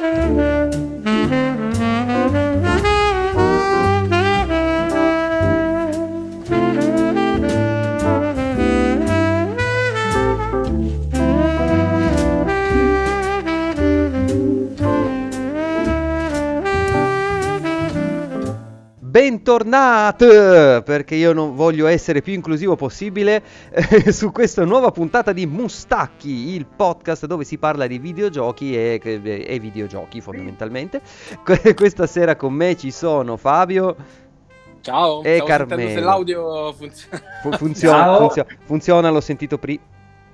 Mm-hmm. bentornati perché io non voglio essere più inclusivo possibile eh, su questa nuova puntata di Mustacchi, il podcast dove si parla di videogiochi e, e videogiochi fondamentalmente. questa sera con me ci sono Fabio. Ciao, e Carmelo. se l'audio funziona. Fu- funziona, funziona, funziona, l'ho sentito prima.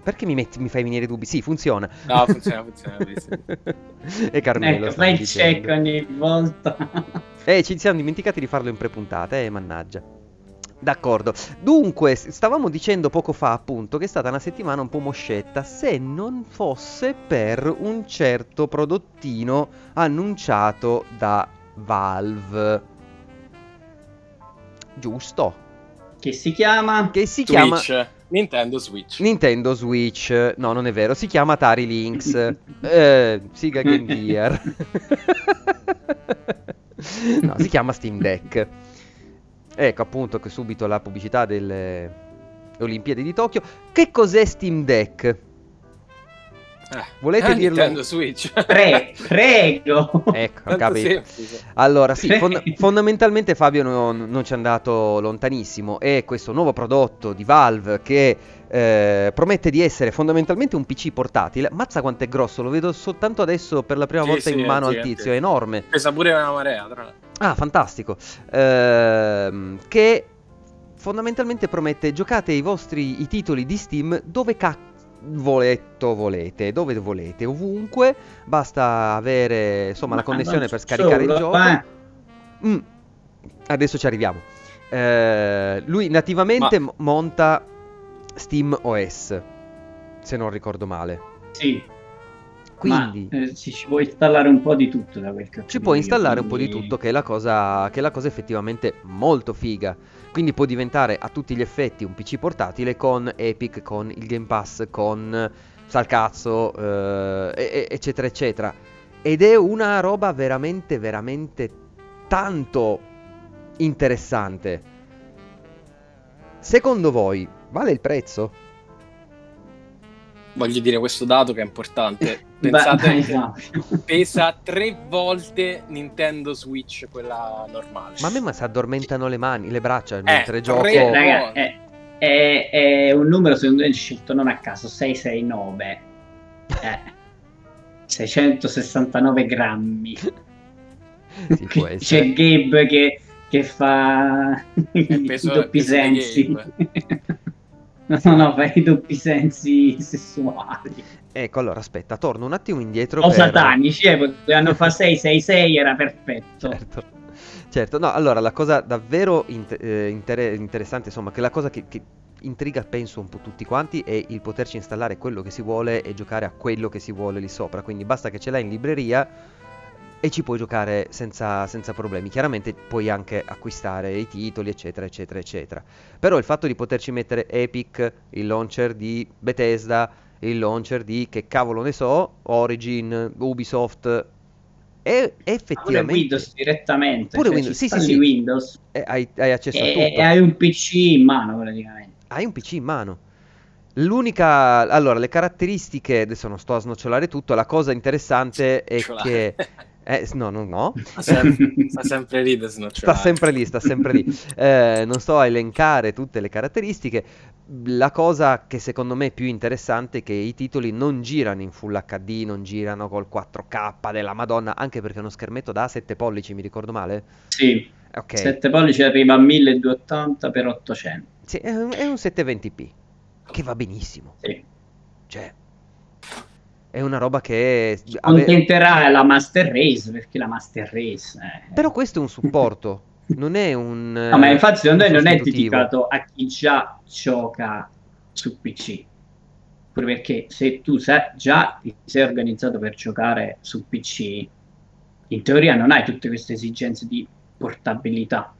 Perché mi, metti, mi, fai venire dubbi? Sì, funziona. No, funziona, funziona. e Carmelo. Ecco, fai il check ogni volta. Eh, ci siamo dimenticati di farlo in prepuntata, eh, mannaggia. D'accordo. Dunque, stavamo dicendo poco fa, appunto, che è stata una settimana un po' moscetta, se non fosse per un certo prodottino annunciato da Valve. Giusto? Che si chiama? Che si Twitch. chiama Nintendo Switch. Nintendo Switch. No, non è vero, si chiama Atari Lynx. eh, Siga Game Gear. no, si chiama Steam Deck. Ecco appunto che subito la pubblicità delle Olimpiadi di Tokyo. Che cos'è Steam Deck? Eh, Volete eh, dirlo? Nintendo Switch. Pre- prego. Ecco, capito. Allora, sì, fond- fondamentalmente Fabio non, non ci è andato lontanissimo. È questo nuovo prodotto di Valve che eh, promette di essere fondamentalmente un PC portatile. Mazza quanto è grosso, lo vedo soltanto adesso per la prima Sì, volta sì, in mano sì, al tizio, sì. è enorme. Pesa pure una marea, tra l'altro. Ah, fantastico. Ehm, che fondamentalmente promette giocate i vostri i titoli di Steam dove cazzo voletto volete, dove volete, ovunque, basta avere insomma la Ma connessione non per scaricare il gioco. eh. Mm, Adesso ci arriviamo. Eh, lui nativamente m- monta Steam OS, se non ricordo male. Sì, Quindi ma, eh, ci ci può installare un po' di tutto da quel ho ci può installare un po' di quindi- tutto, che è, la cosa, che è la cosa effettivamente molto figa. Quindi può diventare a tutti gli effetti un PC portatile con Epic, con il Game Pass, con Salcazzo, eh, eccetera, eccetera. Ed è una roba veramente, veramente tanto interessante. Secondo voi vale il prezzo? Voglio dire questo dato che è importante. Beh, Pensate che esatto. pesa tre volte Nintendo Switch, quella normale. Ma a me ma si addormentano le mani, le braccia Eh, mentre tre- gioco. Oh. raga, è, è- è un numero secondo me scelto non a caso 669 eh, 669 grammi Sì, c'è. Gabe che, che fa i doppi sensi no no fa i doppi sensi sessuali Ecco, allora aspetta, torno un attimo indietro. o per- satanici eh, potevano fa 666 era perfetto Certo. Certo, no, allora la cosa davvero eh, inter- interessante, insomma, che la cosa che, che intriga penso un po' tutti quanti è il poterci installare quello che si vuole e giocare a quello che si vuole lì sopra, quindi basta che ce l'hai in libreria e ci puoi giocare senza, senza problemi. Chiaramente puoi anche acquistare i titoli, eccetera, eccetera, eccetera. Però il fatto di poterci mettere Epic, il launcher di Bethesda, il launcher di che cavolo ne so, Origin, Ubisoft, è pure effettivamente... Windows direttamente Pure cioè, Windows, sì, sì, sì. Windows Eh, hai, hai accesso a e, tutto. e hai un PC in mano praticamente Hai un PC in mano. L'unica, allora, le caratteristiche, adesso non sto a snocciolare tutto, la cosa interessante è che, eh, no, no, no, Sta sempre, sta sempre lì sta sempre lì, sta sempre lì. Eh, non sto a elencare tutte le caratteristiche. La cosa che secondo me è più interessante è che i titoli non girano in Full HD, non girano col 4K della Madonna, anche perché è uno schermetto da 7 pollici, mi ricordo male? sì Ok, 7 pollici arriva a 1280 per 800 sì, è un, è un 720p, che va benissimo. sì. Cioè, è una roba che... ave- contenterà la Master Race perché la Master Race eh, Però questo è un supporto, non è un... no, ma infatti secondo me un non è dedicato a chi già gioca su PC pure perché se tu sai, già ti sei organizzato per giocare su PC in teoria non hai tutte queste esigenze di portabilità.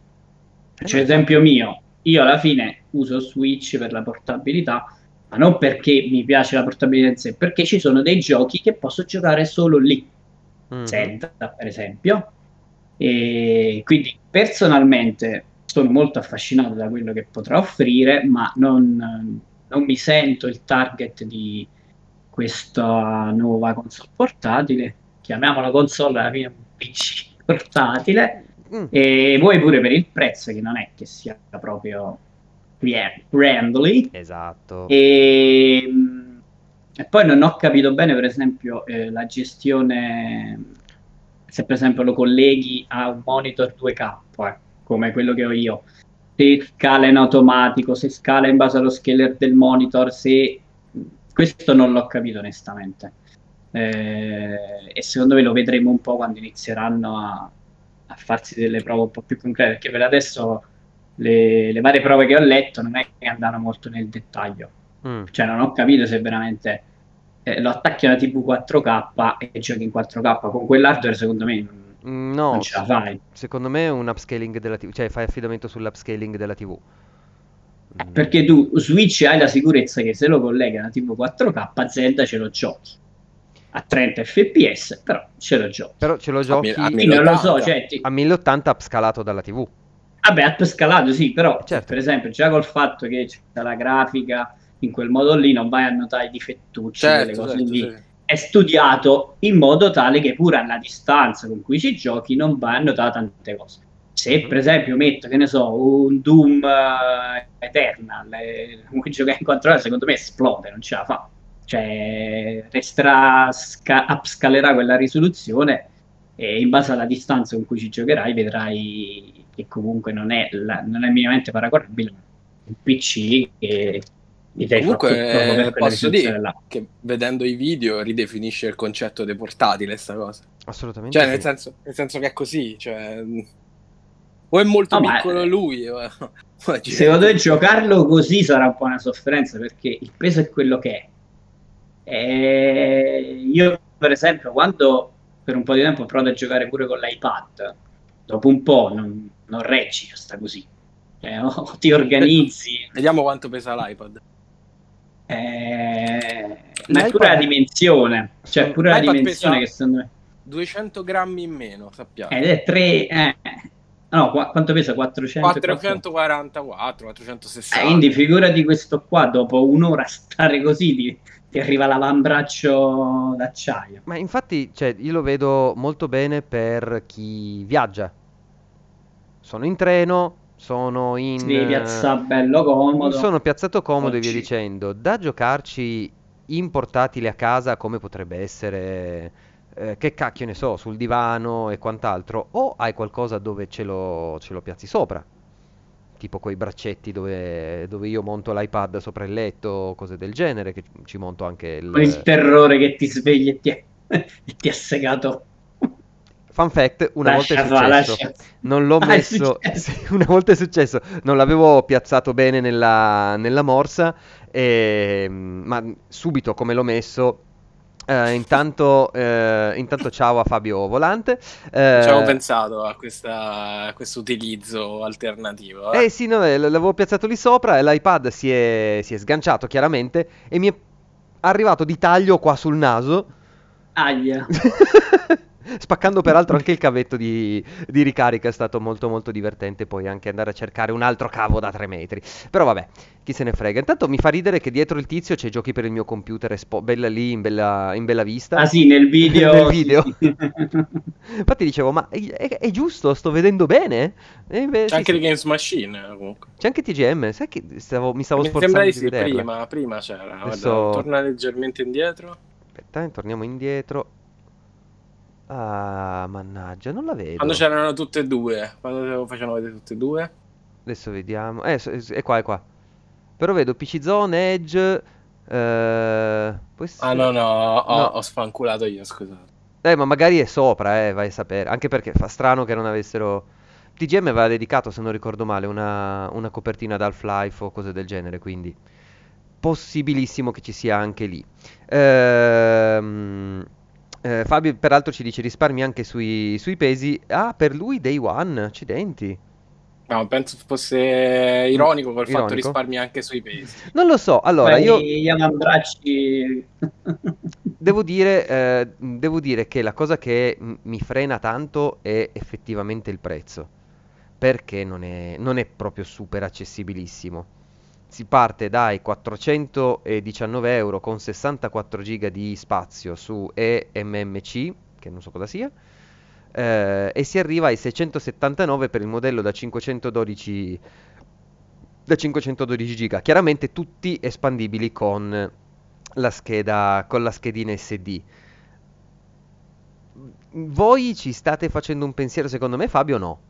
Eh cioè esempio mio io alla fine uso Switch per la portabilità ma non perché mi piace la portabilità in sé perché ci sono dei giochi che posso giocare solo lì mm-hmm. Zelda per esempio. E quindi personalmente sono molto affascinato da quello che potrà offrire, ma non, non mi sento il target di questa nuova console portatile. Chiamiamola console alla fine un PC portatile. Mm. E vuoi pure per il prezzo, che non è che sia proprio friendly. Esatto. E, e, poi non ho capito bene, per esempio, eh, la gestione. Se per esempio lo colleghi a un monitor 2K, eh, come quello che ho io, se scala in automatico, se scala in base allo scaler del monitor, se questo non l'ho capito onestamente. Eh, e secondo me lo vedremo un po' quando inizieranno a, a farsi delle prove un po' più concrete, perché per adesso le, le, varie prove che ho letto non è che andano molto nel dettaglio. Mm. Cioè non ho capito se veramente eh, lo attacchi alla TV 4K e giochi in 4K con quell'hardware secondo me non, mm, no, non ce la fai. Secondo me è un upscaling della TV, cioè fai affidamento sull'upscaling della TV. Eh, mm. Perché tu Switch hai la sicurezza che se lo colleghi alla TV 4K Zelda ce lo giochi a 30 fps, però ce lo giochi. Però ce lo giochi a, 1080, so, cioè, ti... a 1080 upscalato dalla TV. Vabbè, scalato sì, però certo. per esempio già col fatto che c'è la grafica in quel modo lì non vai a notare i difettucci, certo, le cose certo, lì. Sì. È studiato in modo tale che pure alla distanza con cui ci giochi non vai a notare tante cose. Se mm-hmm. per esempio metto, che ne so, un Doom uh, Eternal, eh, vuoi giocare in 4 ore, secondo me esplode, non ce la fa. Cioè, resterà, sca- upscalerà quella risoluzione e in base alla distanza con cui ci giocherai vedrai che comunque non è, la, non è minimamente paragonabile un PC che comunque posso dire là. che vedendo i video ridefinisce il concetto dei portatile sta cosa assolutamente cioè sì. nel, senso, nel senso che è così cioè o è molto no, piccolo ma... lui o... secondo me giocarlo così sarà un po' una sofferenza perché il peso è quello che è e io per esempio quando per un po' di tempo ho provato a giocare pure con l'iPad dopo un po' non, non reggi, sta così. Eh, o ti organizzi. Vediamo quanto pesa l'iPad. Eh, ma è pure la dimensione, cioè pure la dimensione che secondo me 200 grammi in meno, sappiamo. Ed è 3 eh. No, qu- quanto pesa? 400 444, 460. Eh, quindi figurati questo qua, dopo un'ora stare così ti, ti arriva l'avambraccio d'acciaio. Ma infatti, cioè, io lo vedo molto bene per chi viaggia sono in treno, sono in... Sì, piazza bello comodo. Sono piazzato comodo e via dicendo. Da giocarci in portatile a casa come potrebbe essere... Eh, che cacchio ne so, sul divano e quant'altro, o hai qualcosa dove ce lo, ce lo piazzi sopra, tipo quei braccetti dove, dove, io monto l'iPad sopra il letto, cose del genere, che ci monto anche il... Con il terrore che ti svegli e ti, e ti ha segato Fun fact, una lascia volta è successo, lascia. non l'ho ah, messo, sì, una volta è successo, non l'avevo piazzato bene nella, nella morsa, e, ma subito come l'ho messo Uh, intanto, uh, intanto, ciao a Fabio Volante. Uh, Ci avevo pensato a, questa, a, questo utilizzo alternativo. Eh, eh sì, no, l'avevo piazzato lì sopra e l'iPad si è, si è, sganciato chiaramente e mi è arrivato di taglio qua sul naso. Aia. Spaccando peraltro anche il cavetto di, di, ricarica è stato molto molto divertente poi anche andare a cercare un altro cavo da 3 metri. Però vabbè, chi se ne frega. Intanto mi fa ridere che dietro il tizio c'è giochi per il mio computer, è spo- bella lì in bella, in bella, vista. Ah sì, nel video. nel video. Infatti dicevo, ma è, è, è, giusto, sto vedendo bene? Invece, c'è sì, anche sì. Games Machine comunque. C'è anche TGM, sai che stavo, mi stavo mi sforzando di sì, prima, prima c'era. Adesso... Guarda, torna leggermente indietro. Aspetta, eh, torniamo indietro. Ah, mannaggia, non la vedo. Quando c'erano tutte e due, quando facevano vedere tutte e due. Adesso vediamo. Eh, è qua, è qua. Però vedo PC Zone, Edge. Eh, questo... Ah, no, no, ho, no. ho spanculato io, scusate. Eh, ma magari è sopra, eh, vai a sapere. Anche perché fa strano che non avessero. TGM aveva dedicato, se non ricordo male, una, una copertina ad Half-Life o cose del genere, quindi possibilissimo che ci sia anche lì. Ehm. Eh, Fabio peraltro ci dice risparmi anche sui, sui pesi. Ah, per lui Day One, accidenti. No, penso fosse ironico col ironico? fatto risparmi anche sui pesi. Non lo so, allora Beh, io... Gli avambracci... devo dire, eh, devo dire che la cosa che mi frena tanto è effettivamente il prezzo, perché non è, non è proprio super accessibilissimo. Si parte dai 419 euro con 64 giga di spazio su eMMC, che non so cosa sia, eh, e si arriva ai 679 per il modello da 512, da 512 giga, chiaramente tutti espandibili con la scheda, con la schedina SD. Voi ci state facendo un pensiero secondo me, Fabio, no?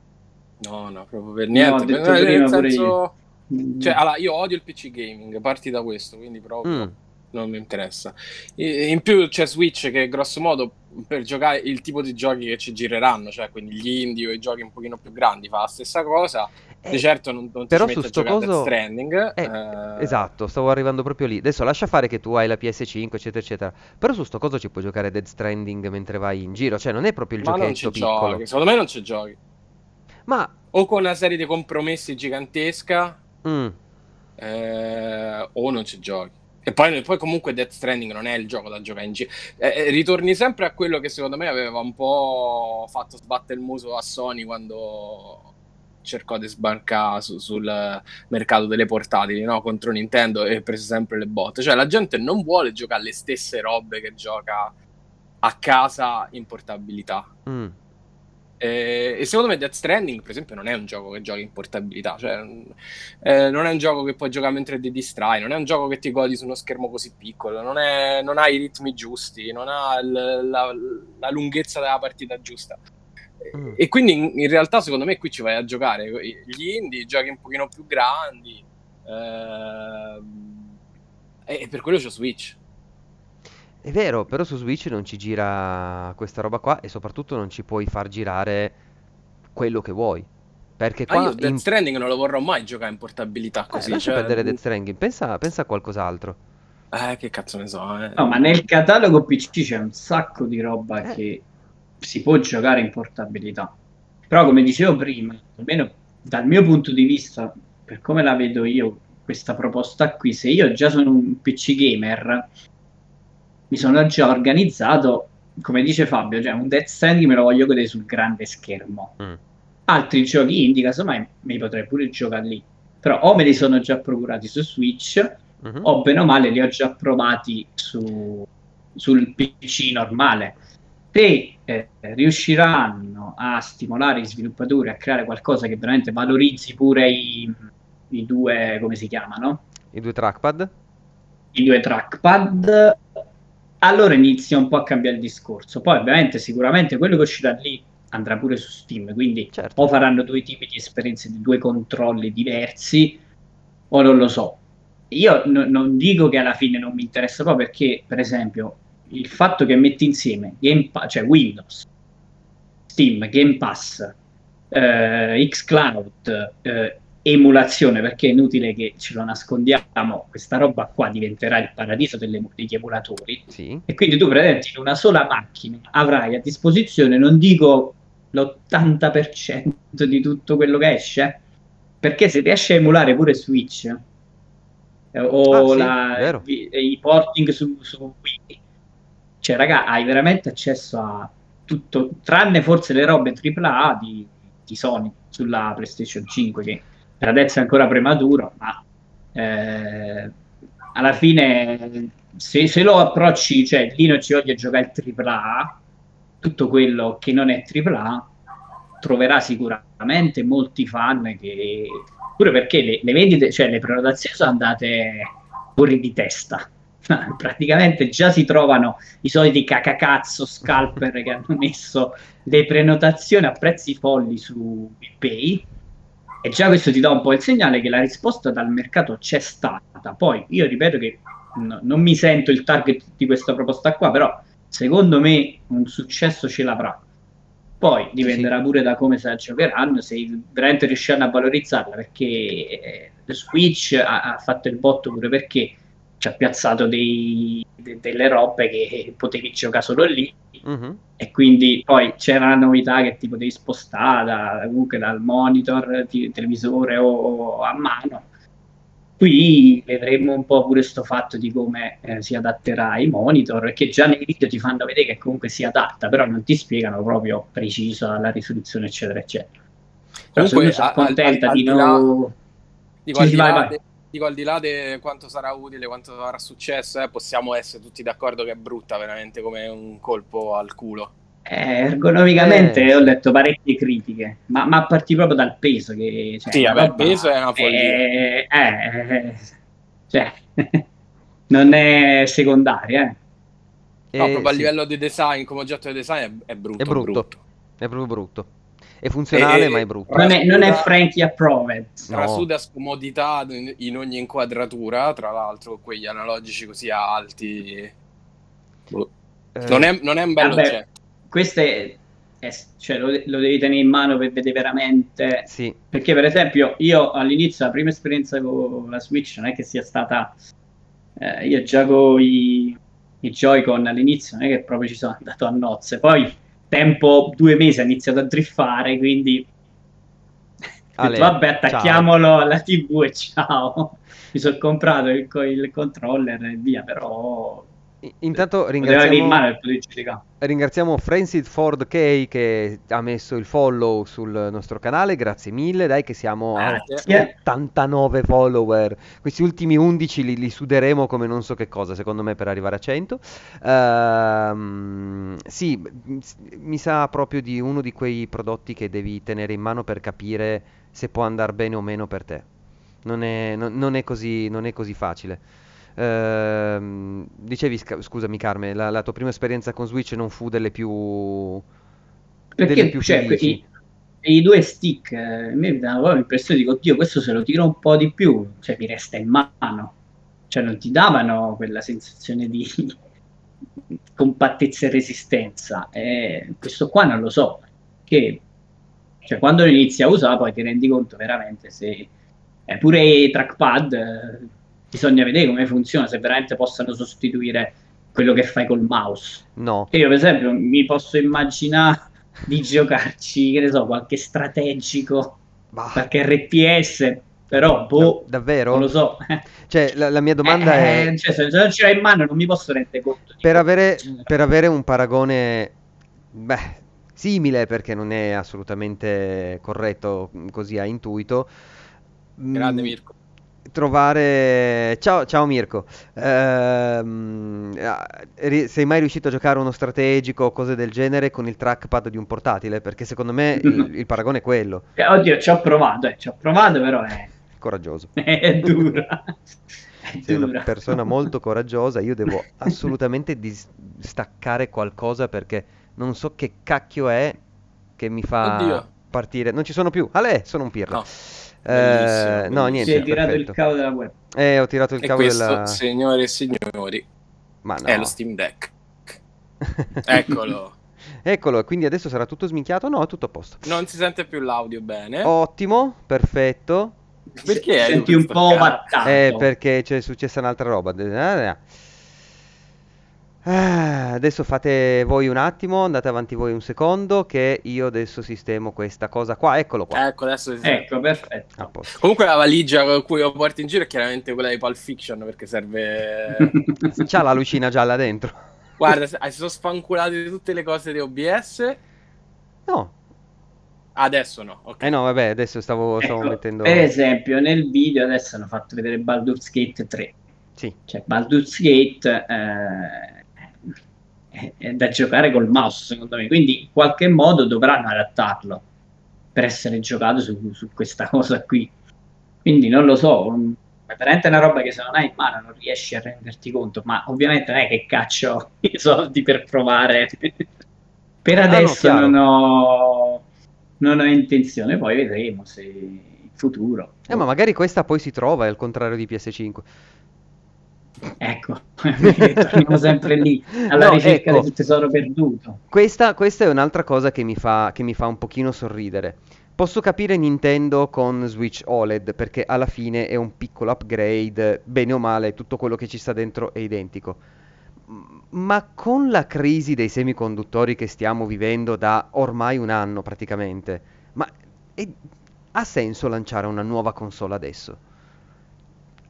No, no, proprio per niente. No, detto nel senso... Cioè, allora, io odio il PC gaming, parti da questo, quindi proprio... Mm non mi interessa. In più c'è Switch che grosso modo per giocare il tipo di giochi che ci gireranno, cioè quindi gli indie o i giochi un pochino più grandi fa la stessa cosa. Eh, di certo non, non però ti su sto coso... Stranding. Eh, eh... Esatto, stavo arrivando proprio lì. Adesso lascia fare che tu hai la PS5, eccetera, eccetera. Però su sto coso ci puoi giocare Dead Stranding mentre vai in giro, cioè non è proprio il Ma giochetto piccolo. Giochi. Secondo me non c'è giochi. Ma... O con una serie di compromessi gigantesca, mm. eh, o non c'è giochi. E poi, poi, comunque Death Stranding non è il gioco da giocare in giro. Eh, eh, ritorni sempre a quello che secondo me aveva un po' fatto sbattere il muso a Sony quando cercò di sbarcare su, sul mercato delle portatili no? contro Nintendo e prese sempre le botte. Cioè la gente non vuole giocare le stesse robe che gioca a casa in portabilità. Mm. E, e, secondo me Death Stranding, per esempio, non è un gioco che giochi in portabilità, cioè eh, non è un gioco che puoi giocare mentre ti distrai, non è un gioco che ti godi su uno schermo così piccolo, non, è, non ha i ritmi giusti, non ha l, la, la, lunghezza della partita giusta. Mm. E quindi in, in, realtà secondo me qui ci vai a giocare gli indie, giochi un pochino più grandi, eh, e per quello c'ho Switch. È vero, però su Switch non ci gira questa roba qua e soprattutto non ci puoi far girare quello che vuoi. Perché qua... Ah, io Death in... Stranding non lo vorrò mai giocare in portabilità eh, così. Eh, lascia cioè... perdere Death Stranding, pensa, pensa, a qualcos'altro. Eh, che cazzo ne so. Eh. No, ma nel catalogo PC c'è un sacco di roba eh. che si può giocare in portabilità. Però come dicevo prima, almeno dal mio punto di vista, per come la vedo io, questa proposta qui, se io già sono un PC gamer mi sono già organizzato, come dice Fabio, cioè un Death Stranding me lo voglio godere sul grande schermo. Mm. Altri giochi indie, casomai me li potrei pure giocare lì. Però o me li sono già procurati su Switch, mm-hmm. o bene o male li ho già provati su, sul PC normale. Se eh, riusciranno a stimolare gli sviluppatori a creare qualcosa che veramente valorizzi pure i, i due, come si chiamano? I due trackpad? I due trackpad allora inizia un po' a cambiare il discorso. Poi, ovviamente, sicuramente quello che uscirà lì andrà pure su Steam, quindi certo. o faranno due tipi di esperienze di due controlli diversi, o non lo so. Io n- non dico che alla fine non mi interessa poi perché, per esempio, il fatto che metti insieme Game pa- cioè Windows, Steam, Game Pass, eh, Xcloud, eh, emulazione, perché è inutile che ce lo nascondiamo, questa roba qua diventerà il paradiso degli emulatori. Sì. E quindi tu praticamente in una sola macchina avrai a disposizione, non dico l'80% di tutto quello che esce, perché se riesci a emulare pure Switch eh, o ah, la, i, i, porting su, su Wii, cioè raga, hai veramente accesso a tutto, tranne forse le robe AAA di, di Sony sulla PlayStation 5 che per adesso è ancora prematuro, ma eh, alla fine se, se, lo approcci, cioè lì non ci voglia giocare il AAA, tutto quello che non è AAA troverà sicuramente molti fan che pure perché le, le vendite, cioè le prenotazioni sono andate fuori di testa. Praticamente già si trovano i soliti cacacazzo scalper che hanno messo le prenotazioni a prezzi folli su eBay e già questo ti dà un po' il segnale che la risposta dal mercato c'è stata. Poi io ripeto che no, non mi sento il target di questa proposta qua, però secondo me un successo ce l'avrà. Poi dipenderà sì. pure da come se la giocheranno, se veramente riusciranno a valorizzarla, perché eh, Switch ha, ha fatto il botto pure perché ci ha piazzato dei, de, delle robe che potevi giocare solo lì Uh-huh. E quindi poi c'era la novità che ti potevi spostare da, comunque dal monitor, ti, televisore o, o, a mano. qui vedremo un po' pure questo fatto di come eh, si adatterà ai monitor, perché già nei video ti fanno vedere che comunque si adatta, però non ti spiegano proprio preciso la risoluzione, eccetera, eccetera. Però comunque, sono contenta di non... Dico, sì, vai, vai. De, dico al di là di quanto sarà utile, quanto sarà successo, eh, possiamo essere tutti d'accordo che è brutta veramente come un colpo al culo. Eh, ergonomicamente eh. ho letto parecchie critiche, ma, ma a partire proprio dal peso. Che, cioè, sì, vabbè, il peso è una follia. Eh, eh, cioè, non è secondaria. Eh. No, proprio a livello di design, come oggetto di design è, è brutto. È brutto. brutto. È proprio brutto. È funzionale, ma è brutto. Non è, non è Frankie Approved. Trasuda no. scomodità in ogni inquadratura, tra l'altro, quegli analogici così alti. Boh. Non, è, non, è, un bello oggetto questo è, è cioè, lo, lo, devi tenere in mano per vedere veramente. Sì. Perché, per esempio, io all'inizio, la prima esperienza con la Switch non è che sia stata. Eh, io gioco i, i Joy-Con all'inizio, non è che proprio ci sono andato a nozze. Poi, tempo due mesi, ha iniziato a driffare, quindi. Ale, vabbè, attacchiamolo ciao. alla TV e ciao. Mi sono comprato il, il controller e via, però Intanto ringraziamo, ringraziamo Francis Ford K che ha messo il follow sul nostro canale, grazie mille, dai che siamo a 89 follower, questi ultimi 11 li, li, suderemo come non so che cosa secondo me per arrivare a 100. Uh, ehm, sì, mi sa proprio di uno di quei prodotti che devi tenere in mano per capire se può andare bene o meno per te, non è, non, non è, così, non è così facile. Ehm, dicevi, scusami Carme, la, la, tua prima esperienza con Switch non fu delle più... Perché delle più cioè, i, i, due stick, eh, me dava l'impressione di, oddio, questo se lo tiro un po' di più, cioè mi resta in mano. Cioè non ti davano quella sensazione di compattezza e resistenza. E questo qua non lo so, che cioè, quando lo inizi a usare poi ti rendi conto veramente se... Eh, pure i trackpad eh, bisogna vedere come funziona, se veramente possano sostituire quello che fai col mouse. No. io, per esempio, mi posso immaginare di giocarci, che ne so, qualche strategico, bah. qualche RTS, però, boh, da- davvero? Non lo so. Cioè, la, la mia domanda eh, è... Cioè, se non ce l'hai in mano non mi posso rendere conto. Per avere, per avere un paragone, beh, simile, perché non è assolutamente corretto così a intuito. Grande mm, Mirko trovare... Ciao, ciao Mirko, ehm, sei mai riuscito a giocare uno strategico o cose del genere con il trackpad di un portatile? Perché secondo me il, il paragone è quello. Eh, oddio, ci ho provato, eh, ci ho provato però è... Coraggioso. è dura. Sei una persona molto coraggiosa, io devo assolutamente dis- staccare qualcosa perché non so che cacchio è che mi fa Oddio. partire. Non ci sono più. Ale, sono un pirla. No. Eh, no, niente. Si è tirato perfetto. il cavo della web. Eh, ho tirato il e cavo questo, della... signore e signori, Ma no. è lo Steam Deck. Eccolo. Eccolo, quindi adesso sarà tutto sminchiato? No, è tutto a posto. Non si sente più l'audio bene. Ottimo, perfetto. Perché senti un po' vattato? Eh, perché c'è successa un'altra roba. Ah, adesso fate voi un attimo, andate avanti voi un secondo che io adesso sistemo questa cosa qua, eccolo qua. Ecco, adesso Ecco, perfetto. Comunque la valigia con cui lo porti in giro è chiaramente quella di Pulp Fiction perché serve... C'ha la lucina gialla dentro. Guarda, si sono sfanculate tutte le cose di OBS. No. Adesso no. Okay. Eh no, vabbè, adesso stavo, stavo ecco, mettendo... Per esempio, nel video adesso hanno fatto vedere Baldur's Gate 3. Sì. Cioè, Baldur's Gate... Eh è da giocare col mouse, secondo me. Quindi in qualche modo dovranno adattarlo per essere giocato su, su questa cosa qui. Quindi non lo so, è veramente una roba che se non hai in mano non riesci a renderti conto, ma ovviamente non è che caccio i soldi per provare. per adesso ah, no, non, ho, non ho intenzione, poi vedremo se in futuro. Eh, ma magari questa poi si trova, è al contrario di PS5. Ecco, torniamo sempre lì, alla no, ricerca ecco, del tesoro perduto. Questa, questa, è un'altra cosa che mi, fa, che mi fa un pochino sorridere. Posso capire Nintendo con Switch OLED perché alla fine è un piccolo upgrade, bene o male, tutto quello che ci sta dentro è identico. Ma con la crisi dei semiconduttori che stiamo vivendo da ormai un anno praticamente, ma è, ha senso lanciare una nuova console adesso?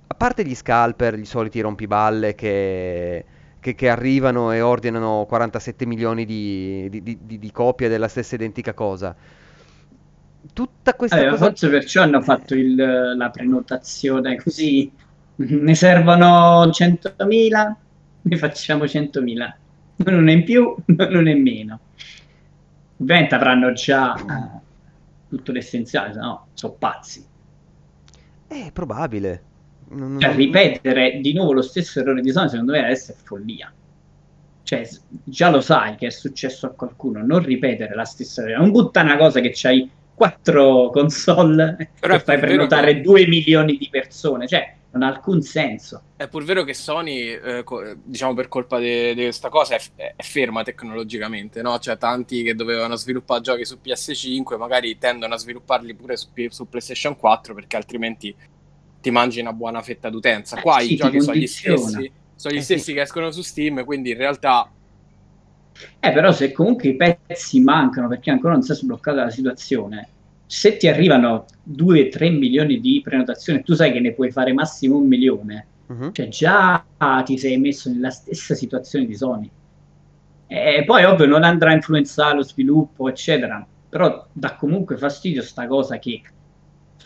A parte gli scalper, i soliti rompiballe che, che, che arrivano e ordinano 47 milioni di, di, di, di copie della stessa identica cosa tutta questa eh, cosa... Forse perciò hanno fatto il, la prenotazione così. Ne servono 100.000, ne facciamo 100.000. Non è in più, non è in meno. Ovviamente avranno già eh, tutto l'essenziale, no? Sono pazzi. È probabile. Non, cioè, ripetere di nuovo lo stesso errore di Sony, secondo me adesso è follia. Cioè, già lo sai che è successo a qualcuno, non ripetere la stessa cosa. Non butta una cosa che c'hai quattro console Però e fai prenotare che... 2 milioni di persone, cioè non ha alcun senso. È pur vero che Sony, eh, diciamo per colpa di questa cosa, è, è, ferma tecnologicamente, no? Cioè tanti che dovevano sviluppare giochi su PS5 magari tendono a svilupparli pure su, su PlayStation 4 perché altrimenti ti mangi una buona fetta d'utenza. Qua eh, i giochi sono gli stessi, sono gli eh, stessi sì. che escono su Steam, quindi in realtà eh, però se comunque i pezzi mancano perché ancora non si è sbloccata la situazione, se ti arrivano 2-3 milioni di prenotazioni, tu sai che ne puoi fare massimo un milione, uh-huh. cioè già ti sei messo nella stessa situazione di Sony. E poi ovvio non andrà a influenzare lo sviluppo, eccetera, però dà comunque fastidio sta cosa che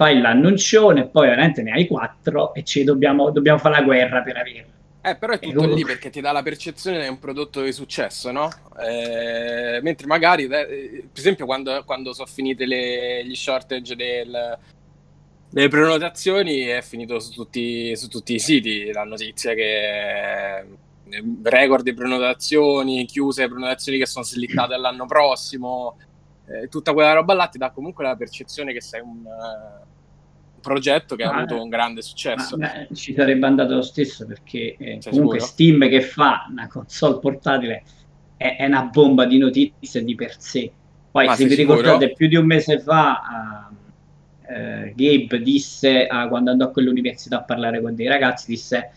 fai l'annuncione, poi veramente ne hai quattro e ci dobbiamo, dobbiamo fare la guerra per averlo. Eh, però è tutto lì perché ti dà la percezione di un prodotto di successo, no? Eh, mentre magari, eh, per esempio, quando, quando sono finite le, gli shortage del, delle prenotazioni, è finito su tutti, su tutti, i siti la notizia che eh, record di prenotazioni, chiuse prenotazioni che sono slittate all'anno prossimo, eh, tutta quella roba là ti dà comunque la percezione che sei un progetto che ma, ha avuto un grande successo. Ma, ma ci sarebbe andato lo stesso perché eh, comunque sicuro? Steam che fa una console portatile è, è, una bomba di notizie di per sé. Poi ma se vi sicuro? ricordate più di un mese fa uh, uh, Gabe disse uh, quando andò a quell'università a parlare con dei ragazzi disse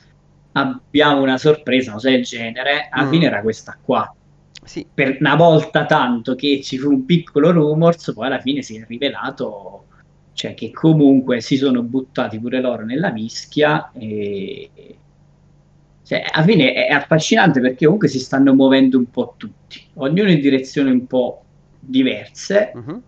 abbiamo una sorpresa, cos'è il genere, alla mm. fine era questa qua. Sì. Per una volta tanto che ci fu un piccolo rumors, poi alla fine si è rivelato cioè che comunque si sono buttati pure loro nella mischia e cioè, alla fine è affascinante perché comunque si stanno muovendo un po' tutti, ognuno in direzioni un po' diverse. Uh-huh.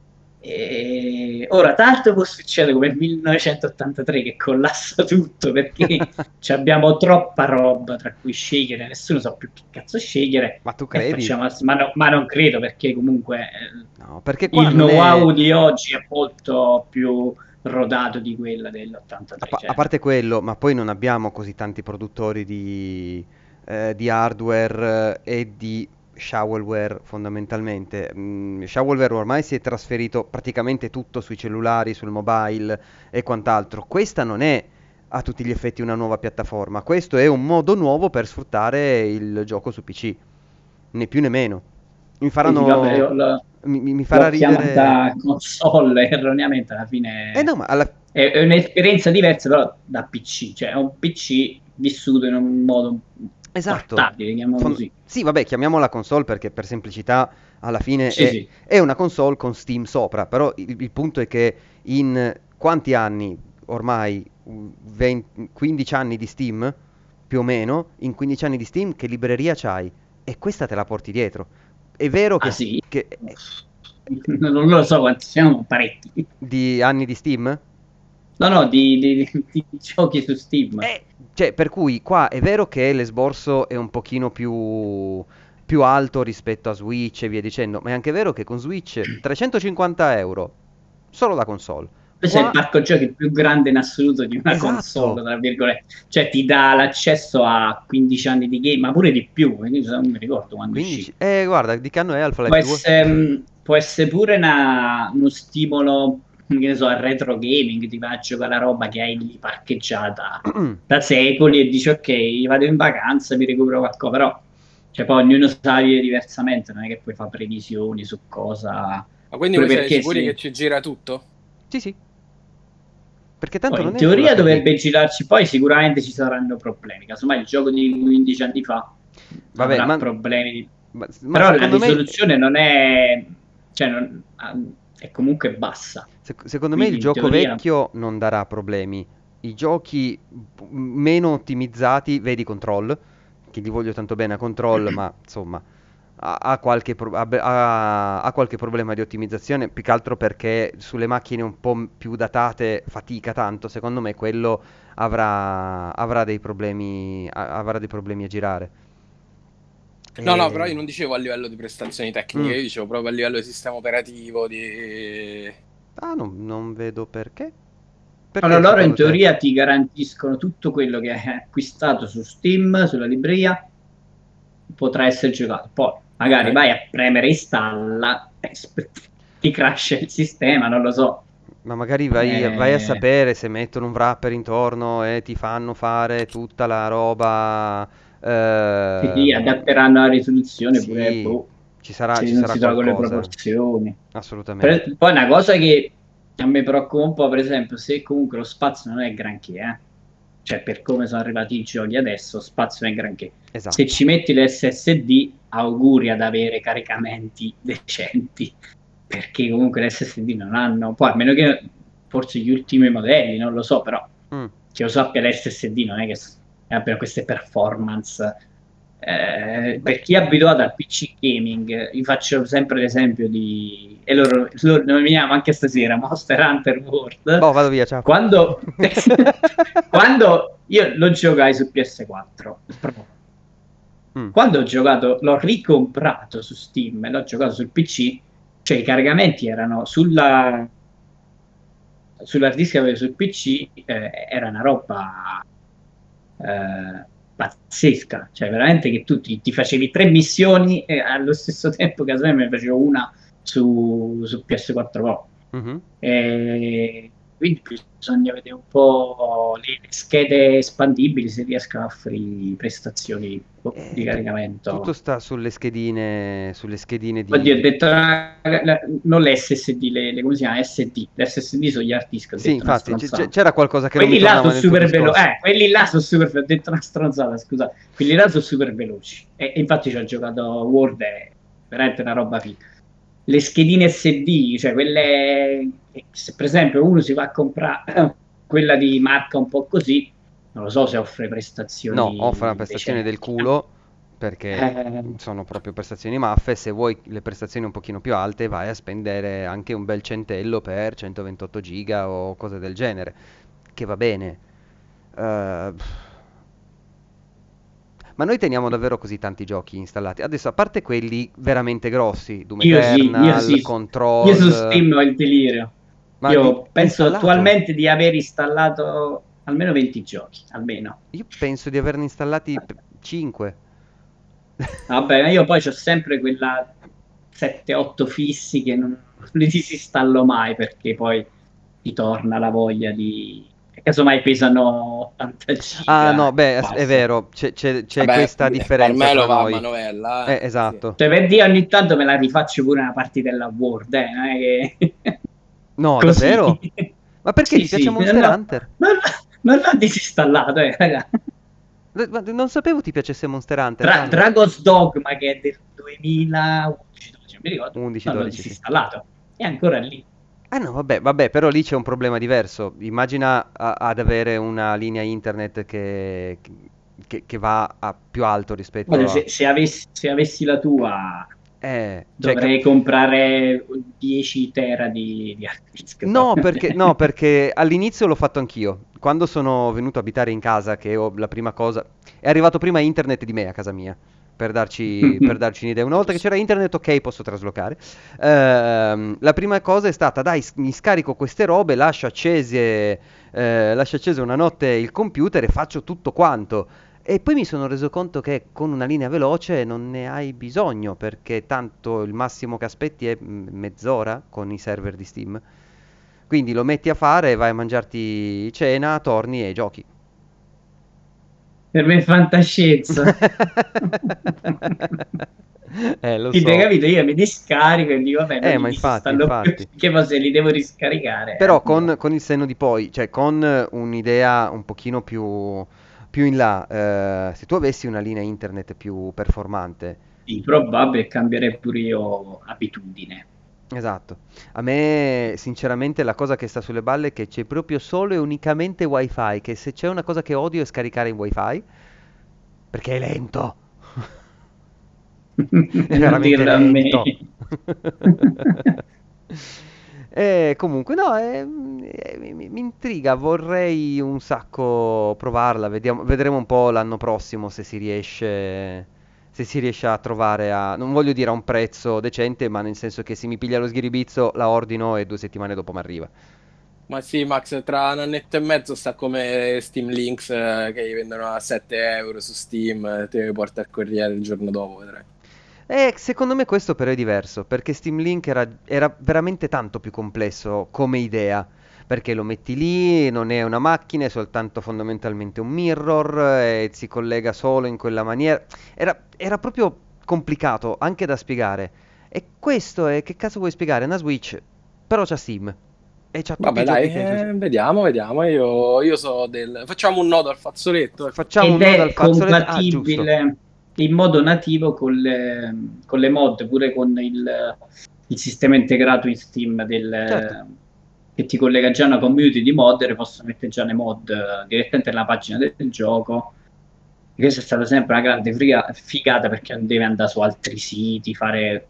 E ora, tanto può succedere come il 1983 che collassa tutto perché abbiamo troppa roba tra cui scegliere, nessuno sa più che cazzo scegliere. Ma tu credi? Facciamo, ma, no, ma, non credo perché comunque, eh, no, perché il know-how è... di oggi è molto più rodato di quella dell'83. A, pa- cioè. a parte quello, ma poi non abbiamo così tanti produttori di, eh, di hardware eh, e di showerware fondamentalmente. Mm, showerware ormai si è trasferito praticamente tutto sui cellulari, sul mobile e quant'altro. Questa non è a tutti gli effetti una nuova piattaforma, questo è un modo nuovo per sfruttare il gioco su PC, né più né meno. Mi faranno... Sì, vabbè, la... mi, mi, farà ridere... console erroneamente alla fine... Eh no, alla... è, è un'esperienza diversa però da PC, cioè è un PC vissuto in un modo Esatto. Portatile, Fon- così. Sì, vabbè, chiamiamola console perché per semplicità alla fine sì, è, sì. è, una console con Steam sopra, però il, il, punto è che in quanti anni ormai 20, 15 anni di Steam più o meno, in 15 anni di Steam che libreria c'hai? E questa te la porti dietro. È vero che... Ah, sì? che non lo so quanti siamo, parecchi. Di anni di Steam? No, no, di, di, di, giochi su Steam. Eh, cioè, per cui qua è vero che l'esborso è un pochino più, più alto rispetto a Switch e via dicendo, ma è anche vero che con Switch 350 euro solo la console. Questo qua... è il parco giochi più grande in assoluto di una esatto. console, tra virgolette. Cioè ti dà l'accesso a 15 anni di game, ma pure di più, quindi non mi ricordo quando 15... Eh, guarda, di che anno è Half-Life può 2? Essere, può essere pure una, uno stimolo che ne so, al retro gaming, ti vai a giocare la roba che hai lì parcheggiata da secoli e dici ok, vado in vacanza, mi recupero qualcosa, però cioè, poi ognuno sa vivere diversamente, non è che puoi fare previsioni su cosa... Ma quindi voi siete sicuri sì. che ci gira tutto? Sì, sì. Perché tanto poi, non in teoria dovrebbe che... girarci, poi sicuramente ci saranno problemi, casomai il gioco di 15 anni fa Vabbè, avrà ma... problemi. Ma, ma però la risoluzione me... non è... Cioè, non è comunque bassa. Se- secondo Quindi, me il gioco teoria... vecchio non darà problemi. i giochi meno ottimizzati, vedi Control, che gli voglio tanto bene a Control, ma insomma ha, ha, qualche pro- ha, ha, qualche problema di ottimizzazione, più che altro perché sulle macchine un po' più datate fatica tanto, secondo me quello avrà, avrà, dei, problemi, avrà dei problemi a girare. No, no, però io non dicevo a livello di prestazioni tecniche, mm. io dicevo proprio a livello di sistema operativo, di... Ah, non, non vedo perché. perché allora, loro in teoria te? ti garantiscono tutto quello che hai acquistato su Steam, sulla libreria, potrà essere giocato. Poi magari vai a premere installa e ti crasha il sistema, non lo so. Ma magari vai, eh... vai, a sapere se mettono un wrapper intorno e ti fanno fare tutta la roba. Eh... Sì, adatteranno la risoluzione sì, pure. Boh, ci sarà, ci non sarà si tolgono le proporzioni. Assolutamente. Per, poi una cosa che a me preoccupa un po', per esempio, se comunque lo spazio non è granché, eh? cioè per come sono arrivati i giochi adesso, spazio non è granché. Esatto. Se ci metti l'SSD, auguri ad avere caricamenti decenti, perché comunque l'SSD non hanno, poi a meno che forse gli ultimi modelli, non lo so, però mm. che io sappia l'SSD non è che abbiano queste performance. Eh, per chi è abituato al PC gaming, vi faccio sempre l'esempio di e loro, lo nominiamo anche stasera Monster Hunter World. Oh, vado via, ciao. Quando, quando io lo giocai su PS4, Mm. Quando ho giocato, l'ho ricomprato su Steam e l'ho giocato sul PC, cioè i caricamenti erano sulla sull'hard disk che avevo sul PC eh, era una roba eh, pazzesca, cioè veramente che tu ti, ti, facevi tre missioni e allo stesso tempo che me ne facevo una su, su PS4 Pro. Mm-hmm. E quindi bisogna vedere un po' le schede espandibili se riescono a offrire prestazioni eh, di caricamento. Tutto sta sulle schedine, sulle schedine di... Oddio, ho detto non le SSD, le, le, come si chiama? SD. Le SSD sono gli hard disk. Sì, infatti c- c'era qualcosa che quelli non là sono super veloci. Eh, quelli là sono super veloci. Ho detto una stronzata, scusa. Quelli là sono super veloci. E, e infatti ci ho giocato World, è veramente una roba figa le schedine SD, cioè quelle se per esempio uno si va a comprare quella di marca un po' così, non lo so se offre prestazioni. No, offre una prestazione del culo perché eh... sono proprio prestazioni maffe. Se vuoi le prestazioni un pochino più alte, vai a spendere anche un bel centello per 128 giga o cose del genere, che va bene. Uh, ma noi teniamo davvero così tanti giochi installati. Adesso, a parte quelli veramente grossi, Doom io Eternal, sì, io sì. Control... Io su Steam ho il delirio. Ma io penso installato? attualmente di aver installato almeno 20 giochi, almeno. Io penso di averne installati 5. Vabbè, io poi ho sempre quella 7-8 fissi che non li disinstallo mai perché poi ti torna la voglia di casomai pesano 80 giga. Ah no, beh, basta. è vero, c'è, c'è, c'è Vabbè, questa differenza Carmelo va a manovella. Eh. Eh, esatto. Cioè, per dire ogni tanto me la rifaccio pure una partitella Word, eh, non è che... No, Così. davvero? Ma perché sì, ti piace sì, Monster no, Hunter? Non, non l'ho disinstallato, eh, raga. Non sapevo ti piacesse Monster Hunter. Tra- Dragon's Dogma che è del 2011, 12, non mi ricordo. 11, 12, l'ho disinstallato. Sì. È ancora lì. Eh no, vabbè, vabbè, però lì c'è un problema diverso. Immagina a- ad avere una linea internet che, che, che va a più alto rispetto Guarda, a... se, se, avessi, se avessi la tua, eh, cioè dovrei cap- comprare 10 tera di, di hard disk. No perché, no, perché all'inizio l'ho fatto anch'io. Quando sono venuto a abitare in casa, che ho la prima cosa... È arrivato prima internet di me a casa mia per darci, per darci un'idea. Una volta che c'era internet, ok, posso traslocare. Uh, la prima cosa è stata, dai, mi scarico queste robe, lascio, accese, eh, lascio acceso una notte il computer e faccio tutto quanto. E poi mi sono reso conto che con una linea veloce non ne hai bisogno, perché tanto il massimo che aspetti è mezz'ora con i server di Steam. Quindi lo metti a fare, vai a mangiarti cena, torni e giochi per me è fantascienza. eh, lo Quindi so. hai capito? Io mi discarico e dico, vabbè, eh, ma infatti, infatti. che poi li devo riscaricare. Però con, con, il senno di poi, cioè con un'idea un pochino più, più in là, eh, se tu avessi una linea internet più performante... Sì, probabile cambierei pure io abitudine. Esatto. A me, sinceramente, la cosa che sta sulle balle è che c'è proprio solo e unicamente wifi, che se c'è una cosa che odio è scaricare in wifi, perché è lento. è veramente lento. E comunque, no, è- mi, mi- mi intriga, vorrei un sacco provarla, vediamo- vedremo un po' l'anno prossimo se si riesce, se si riesce a trovare a, non voglio dire a un prezzo decente, ma nel senso che se mi piglia lo sghiribizzo la ordino e due settimane dopo mi arriva. Ma sì, Max, tra un annetto e mezzo sta come Steam Links eh, che vendono a 7 euro su Steam, te li porta al corriere il giorno dopo, vedrai. E secondo me questo però è diverso, perché Steam Link era, era veramente tanto più complesso come idea, perché lo metti lì, non è una macchina, è soltanto fondamentalmente un mirror, e si collega solo in quella maniera. Era, era proprio complicato anche da spiegare. E questo è, che cazzo vuoi spiegare? È una Switch, però c'ha Steam. E c'ha Vabbè, dai, eh, vediamo, vediamo. Io, io so del. Facciamo un nodo al fazzoletto. Facciamo Ed un nodo è al fazzoletto. Ah, giusto. compatibile in modo nativo con le, con le mod, pure con il, il sistema integrato in Steam del, Certo. Che ti collega già a una community di modder, posso mettere già le mod eh, direttamente nella pagina del gioco. E Questa è stata sempre una grande friga- figata perché non devi andare su altri siti, fare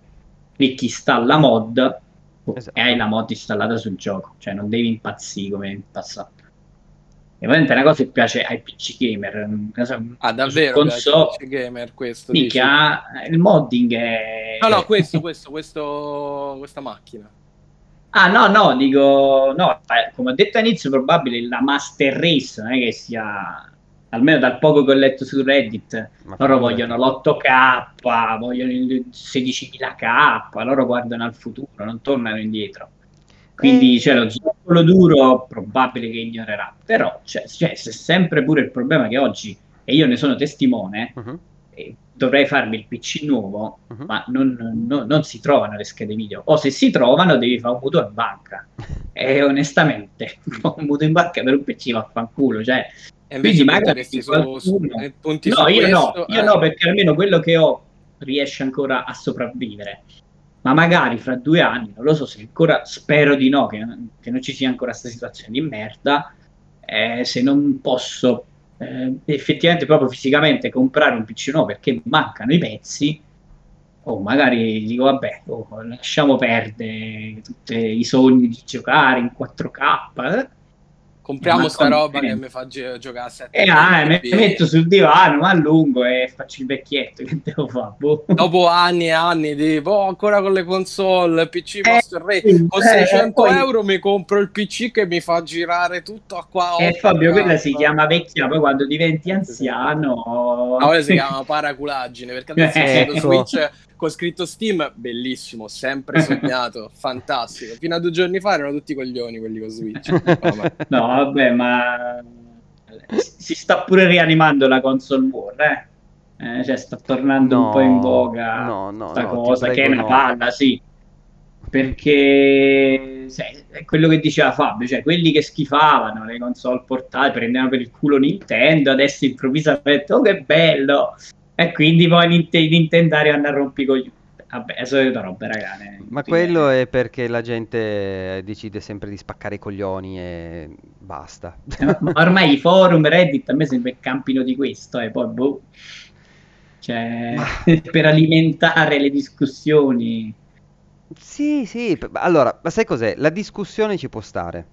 clicchi installa mod Esatto. e hai la mod installata sul gioco, cioè non devi impazzire come in passato. E veramente è una cosa che piace ai PC gamer. una cosa- Ah, davvero? console- piace Gamer questo. dici? Minchia, il modding è... No, no, questo, questo, questo, questa macchina. Ah, no, no, dico... No, eh, come ho detto all'inizio, probabile la Master Race, non è che sia... Almeno dal poco che ho letto su Reddit, Ma loro vogliono l'8K, vogliono il 16.000K, loro guardano al futuro, non tornano indietro. Quindi Eh. c'è lo zoccolo duro, probabile che ignorerà. Però c'è, c'è- c'è sempre pure il problema che oggi, e io ne sono testimone, eh, dovrei farmi il PC nuovo, mhm. ma non, non- non si trovano le schede video. O se si trovano, devi fare un mutuo in banca. E onestamente, un mutuo in banca per un PC vaffanculo. Cioè, E invece magari punteresti su, qualcuno- eh, punti no, io no, questo, io eh. no, perché almeno quello che ho riesce ancora a sopravvivere. Ma magari fra due anni, non lo so se ancora, spero di no, che, che non ci sia ancora questa situazione di merda. eh, se non posso eh, effettivamente proprio fisicamente comprare un PC nuovo perché mancano i pezzi, o magari dico vabbè, oh, lasciamo perdere tutti i sogni di giocare in 4K. Eh. Compriamo Ma sta roba che mi fa gi- giocare a 7 E ah, eh, mi metto sul divano, ma allungo e faccio il vecchietto. Che devo fare? Boh. Dopo anni e anni di boh, ancora con le console, PC Eh, Master Race, sì, con eh, 600 poi- euro mi compro il PC che mi fa girare tutto a qua. E 8K. Fabio, quella si chiama vecchia, poi quando diventi anziano... Ah, ora si chiama paraculaggine perché adesso Eh, ecco. Switch con scritto Steam, bellissimo, sempre sognato, fantastico. Fino a due giorni fa erano tutti coglioni quelli con Switch. No, vabbè, ma si sta pure rianimando la console war, eh? Eh, cioè sta tornando un po' in No, voga no, no, sta no, ti cosa, che è una no. palla, sì. Perché sai, è quello che diceva Fabio, cioè quelli che schifavano le console portate, prendevano per il culo Nintendo, adesso improvvisamente, oh che bello! E quindi poi Nint- Nintendari vanno a rompicoglioni. Vabbè, è solita roba, ragazzi. Ma quello è perché la gente decide sempre di spaccare i coglioni e basta. Eh, ma- ma ormai i forum Reddit a me sembra il campino di questo, e poi boh. Cioè, Ma- per alimentare le discussioni. Sì, sì, allora, ma sai cos'è? La discussione ci può stare.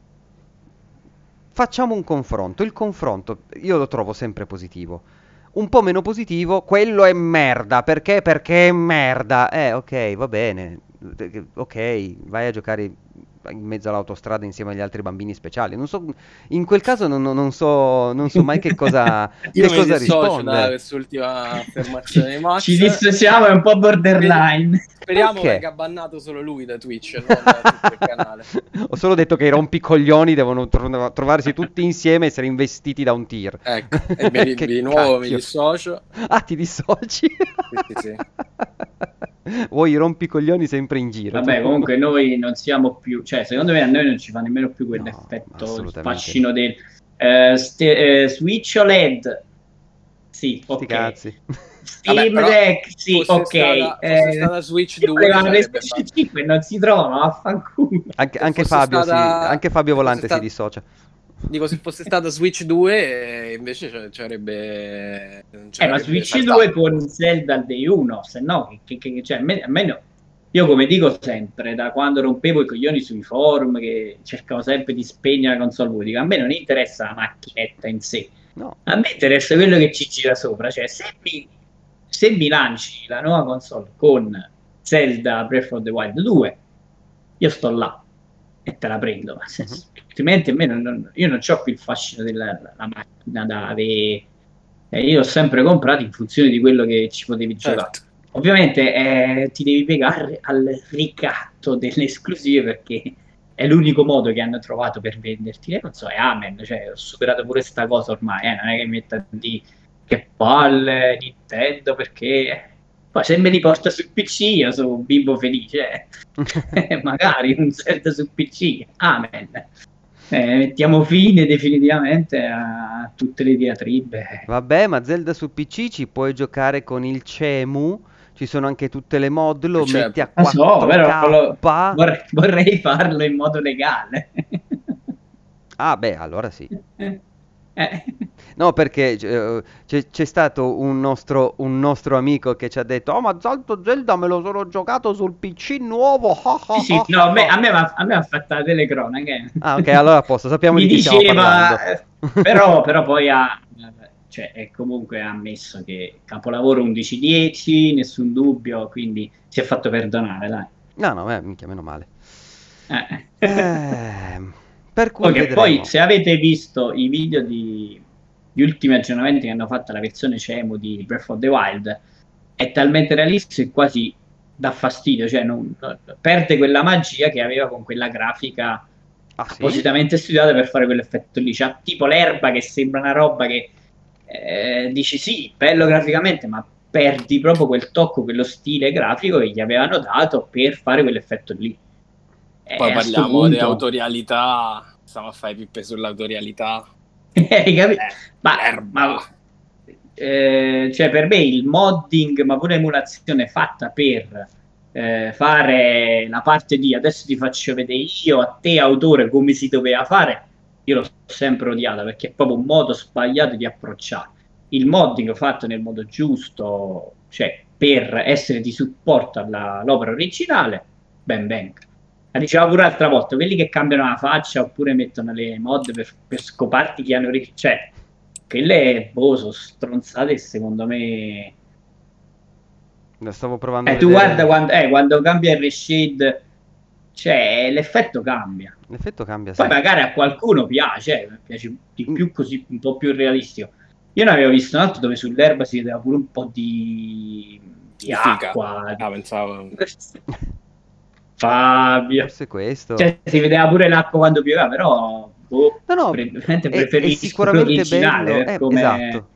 Facciamo un confronto. Il confronto io lo trovo sempre positivo. Un po' meno positivo, quello è merda. Perché? Perché è merda. Eh, ok, va bene. Ok, vai a giocare in mezzo all'autostrada insieme agli altri bambini speciali. Non so, in quel caso non, non- so, non so mai che cosa, Io che mi cosa dissocio da rispondere. quest'ultima affermazione di Max. Ci dissociamo, è un po' borderline. Speriamo Perché? venga bannato solo lui da Twitch, non da tutto il canale. Ho solo detto che i rompicoglioni devono tro- trovarsi tutti insieme e essere investiti da un tir. Ecco, e mi- di nuovo mi cacchio. dissocio. Ah, ti dissoci? Sì, sì. Vuoi rompicoglioni sempre in giro. Vabbè, tu? comunque noi non siamo più, cioè secondo me a noi non ci fa nemmeno più No, quell'effetto, assolutamente. fascino del eh, ste- eh, Switch OLED. Sì, Sti ok. cazzi. Steam Vabbè, Deck, sì, ok. Stata, eh, stata Switch 2 le Switch 5 non si trovano, vaffanculo. Anche, anche, Fabio, stata... sì, anche Fabio Volante si dissocia. Dico, se fosse stata Switch 2, invece ci avrebbe. Eh, ma Switch saltato. 2 con Zelda Day 1, se no, che, che, cioè, almeno io come dico sempre, da quando rompevo i coglioni sui forum, che cercavo sempre di spegnere la console ludica, a me non interessa la macchinetta in sé, no. a me interessa quello che ci gira sopra, cioè se mi, se mi lanci la nuova console con Zelda Breath of the Wild 2, io sto là e te la prendo, ma se, uh-huh. altrimenti a me non, non, io non ho più il fascino della macchina da avere, eh, io ho sempre comprato in funzione di quello che ci potevi certo. giocare Ovviamente eh, ti devi piegare al ricatto delle esclusive perché è l'unico modo che hanno trovato per venderti le console. Amen, cioè ho superato pure questa cosa ormai, eh, non è che mi metta di che palle Nintendo perché poi se me li porta sul PC io sono un bimbo felice, eh. magari un Zelda sul PC, amen. Eh, mettiamo fine definitivamente a tutte le diatribe. Vabbè, ma Zelda su PC ci puoi giocare con il CEMU ci sono anche tutte le mod, lo certo. metti a 4K. So, però lo, vorrei, vorrei, farlo in modo legale. ah, beh, allora sì. Eh. No, perché uh, c'è, c'è, stato un nostro, un nostro, amico che ci ha detto: Oh, ma Salto Zelda me lo sono giocato sul PC nuovo. sì, sì, no, a me, a me, ha fatto la telecronache. Ah, ok, allora a posto, sappiamo Mi di chi diceva, però, però poi ha cioè è comunque ammesso che capolavoro 11-10, nessun dubbio, quindi si è fatto perdonare, dai. No, no, eh, minchia, meno male. Eh. eh, per cui okay, poi se avete visto i video di gli ultimi aggiornamenti che hanno fatto alla versione CEMU di Breath of the Wild, è talmente realistico che quasi dà fastidio, cioè non, non, perde quella magia che aveva con quella grafica ah, appositamente sì? studiata per fare quell'effetto lì. C'ha tipo l'erba che sembra una roba che eh, dici sì, bello graficamente, ma perdi proprio quel tocco, quello stile grafico che gli avevano dato per fare quell'effetto lì. Eh, Poi parliamo punto... di autorialità, stiamo a fare pippe sull'autorialità. Hai capito? Eh, ma, ma eh, cioè per me il modding, ma pure emulazione fatta per eh, fare la parte di adesso ti faccio vedere io a te autore come si doveva fare io l'ho sempre odiata perché è proprio un modo sbagliato di approcciare. Il modding fatto nel modo giusto, cioè per essere di supporto all'opera originale, ben venga. La diceva pure l'altra volta, quelli che cambiano la faccia oppure mettono le mod per, per scoparti chi hanno... Cioè, quelle boh, sono stronzate secondo me... La stavo provando eh, tu guarda quando, eh, quando cambia il reshade cioè l'effetto cambia. L'effetto cambia, Poi sì. magari a qualcuno piace, eh, piace di mm. più così, un po' più realistico. Io ne avevo visto un altro dove sull'erba si vedeva pure un po' di, di acqua. Ah, pensavo. Fabio. Forse questo. Cioè, si vedeva pure l'acqua quando pioveva, però boh, no, no, pre- preferisco è, è sicuramente bello. Eh, come... Esatto.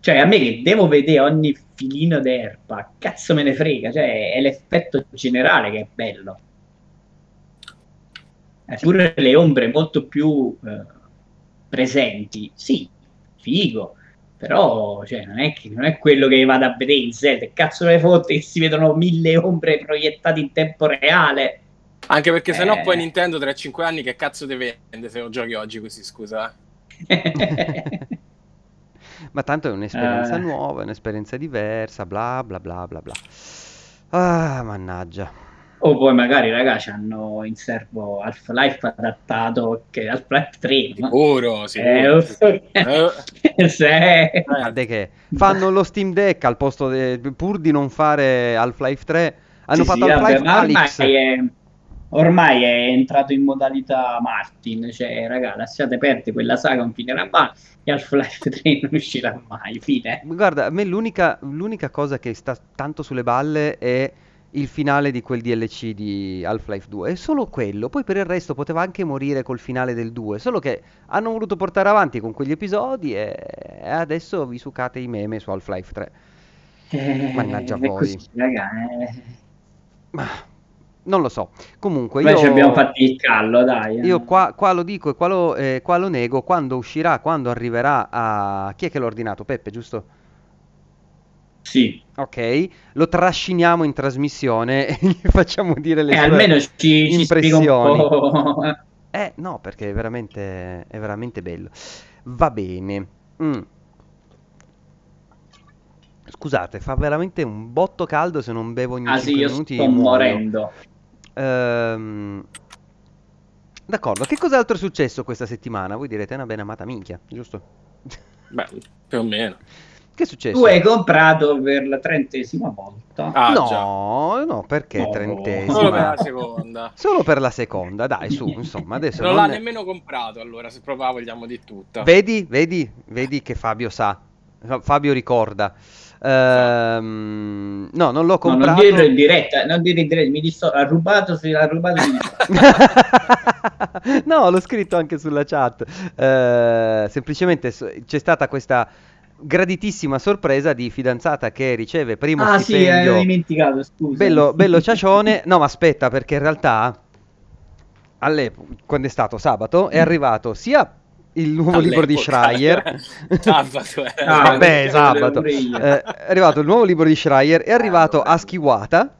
Cioè, a me che devo vedere ogni filino d'erba, cazzo me ne frega, cioè è l'effetto generale che è bello pure le ombre molto più eh, presenti, sì, figo, però cioè, non, è che, non è quello che vado a vedere in Zelda, cazzo le fotte che si vedono mille ombre proiettate in tempo reale. Anche perché sennò eh... poi Nintendo tra 5 anni che cazzo deve vendere se lo giochi oggi così, scusa. Ma tanto è un'esperienza uh... nuova, è un'esperienza diversa, bla bla bla bla bla. Ah, mannaggia. O poi magari ragazzi hanno in serbo Half-Life adattato che Half-Life 3 sicuro, sicuro. Eh, eh. se... Guarda che fanno lo Steam Deck al posto de... pur di non fare Half-Life 3 hanno sì, fatto sì, Half-Life vabbè, Alyx ormai è, ormai è entrato in modalità Martin cioè raga lasciate perdere quella saga non finirà mai e Half-Life 3 non uscirà mai fine guarda a me l'unica, l'unica cosa che sta tanto sulle balle è il finale di quel DLC di Half-Life 2, è solo quello, poi per il resto poteva anche morire col finale del 2, solo che hanno voluto portare avanti con quegli episodi e adesso vi sucate i meme su Half-Life 3. Eh, Mannaggia voi. Così, raga, eh. Ma non lo so. Comunque, Beh, io, ci abbiamo fatto il callo, dai. Eh. Io qua, qua, lo dico e qua lo, eh, qua lo nego. Quando uscirà, quando arriverà a. Chi è che l'ha ordinato? Peppe, giusto? Sì. Ok, lo trasciniamo in trasmissione e gli facciamo dire le eh, sue almeno ci, impressioni. Ci eh, no, perché è veramente, è veramente bello. Va bene. Mm. Scusate, fa veramente un botto caldo se non bevo ogni ah, 5 sì, io minuti. sto muoio. morendo. Ehm, D'accordo, che cos'altro è successo questa settimana? Voi direte, è una bene amata minchia, giusto? Beh, più o meno. Che è successo? Tu hai comprato per la trentesima volta. Ah, no, già. no, perché no. trentesima? Solo per la seconda. Solo per la seconda, dai, su, insomma, adesso non, non l'ha ne... nemmeno comprato, allora, se proprio vogliamo di tutto. Vedi, vedi, vedi che Fabio sa. Fabio ricorda. Ehm, no, non l'ho comprato. No, non dirlo in diretta, non dirlo in diretta, mi disto- ha rubato, se l'ha rubato. no, l'ho scritto anche sulla chat. Eh, semplicemente c'è stata questa graditissima sorpresa di fidanzata che riceve primo ah, stipendio. Ah sì, hai dimenticato, scusa. Bello, bello ciacione. No, ma aspetta, perché in realtà all'epoca, quando è stato sabato, è arrivato sia il nuovo libro di Schreier. sabato, eh. ah, vabbè, sabato. Eh, è arrivato il nuovo libro di Schreier, è arrivato ah, Aschiwata.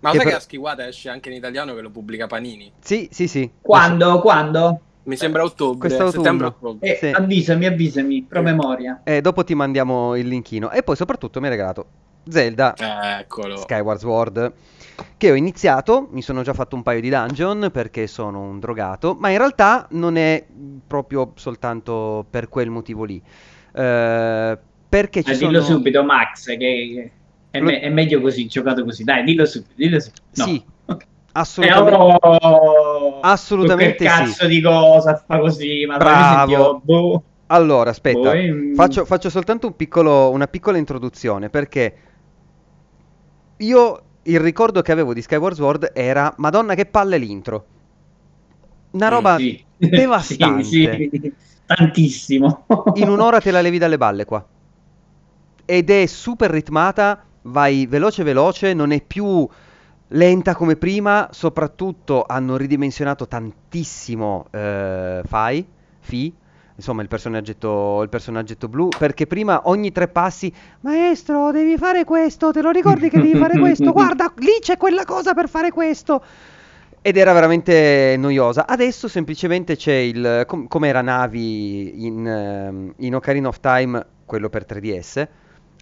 Ma sai per... che Aschiwata esce anche in italiano che lo pubblica Panini? Sì, sì, sì. Quando? Quando? Mi sembra ottobre, settembre eh, sì. Avvisami, avvisami, promemoria. E eh, dopo ti mandiamo il linkino. E poi soprattutto mi ha regalato Zelda Eccolo. Skyward Sword che ho iniziato, mi sono già fatto un paio di dungeon perché sono un drogato, ma in realtà non è proprio soltanto per quel motivo lì. Eh, perché ci eh, sono... Dillo subito Max che è, me- è, meglio così, giocato così. Dai, dillo subito, dillo subito. No. Sì. Assolutamente, eh, oh, assolutamente che cazzo di cosa fa così? Ma Bravo. Boh. Allora, aspetta, boh, faccio, faccio soltanto un piccolo, una piccola introduzione perché io il ricordo che avevo di Skyward Sword era Madonna che palle l'intro. Una roba sì, sì. devastante. Sì, Tantissimo. In un'ora te la levi dalle balle qua. Ed è super ritmata, vai veloce veloce, non è più lenta come prima, soprattutto hanno ridimensionato tantissimo eh, Fai, Fi, insomma il personaggetto, il personaggetto blu, perché prima ogni tre passi, maestro devi fare questo, te lo ricordi che devi fare questo, guarda lì c'è quella cosa per fare questo. Ed era veramente noiosa. Adesso semplicemente c'è il, com- come era Navi in, um, in Ocarina of Time, quello per 3DS,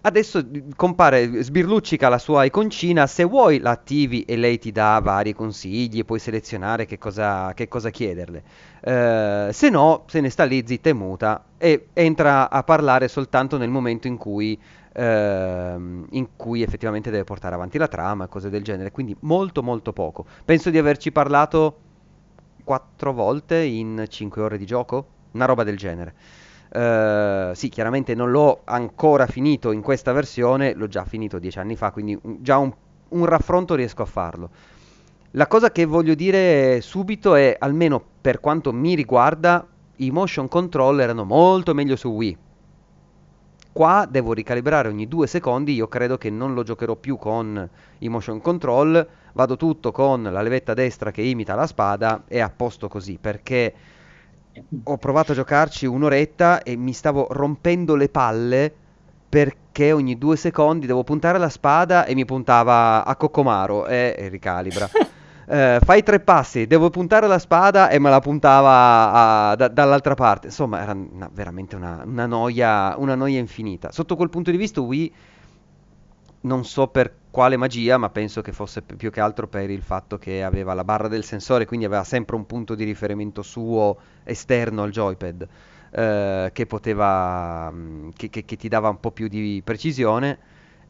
Adesso compare, sbirluccica la sua iconcina, se vuoi la attivi e lei ti dà vari consigli, puoi selezionare che cosa, che cosa chiederle. Uh, se no, se ne sta lì zitta e muta e entra a parlare soltanto nel momento in cui, uh, in cui effettivamente deve portare avanti la trama, cose del genere, quindi molto molto poco. Penso di averci parlato quattro volte in cinque ore di gioco, una roba del genere. Uh, sì, chiaramente non l'ho ancora finito in questa versione, l'ho già finito dieci anni fa, quindi già un, un, raffronto riesco a farlo. La cosa che voglio dire subito è, almeno per quanto mi riguarda, i motion control erano molto meglio su Wii. Qua devo ricalibrare ogni due secondi, io credo che non lo giocherò più con i motion control, vado tutto con la levetta destra che imita la spada e a posto così, perché ho provato a giocarci un'oretta e mi stavo rompendo le palle perché ogni due secondi devo puntare la spada e mi puntava a Coccomaro e, e ricalibra. Uh, fai tre passi, devo puntare la spada e me la puntava a, da, dall'altra parte. Insomma, era una, veramente una, una, noia, una noia infinita. Sotto quel punto di vista, Wii non so per quale magia, ma penso che fosse più che altro per il fatto che aveva la barra del sensore, quindi aveva sempre un punto di riferimento suo esterno al joypad eh, che poteva mm, che, che, che, ti dava un po' più di precisione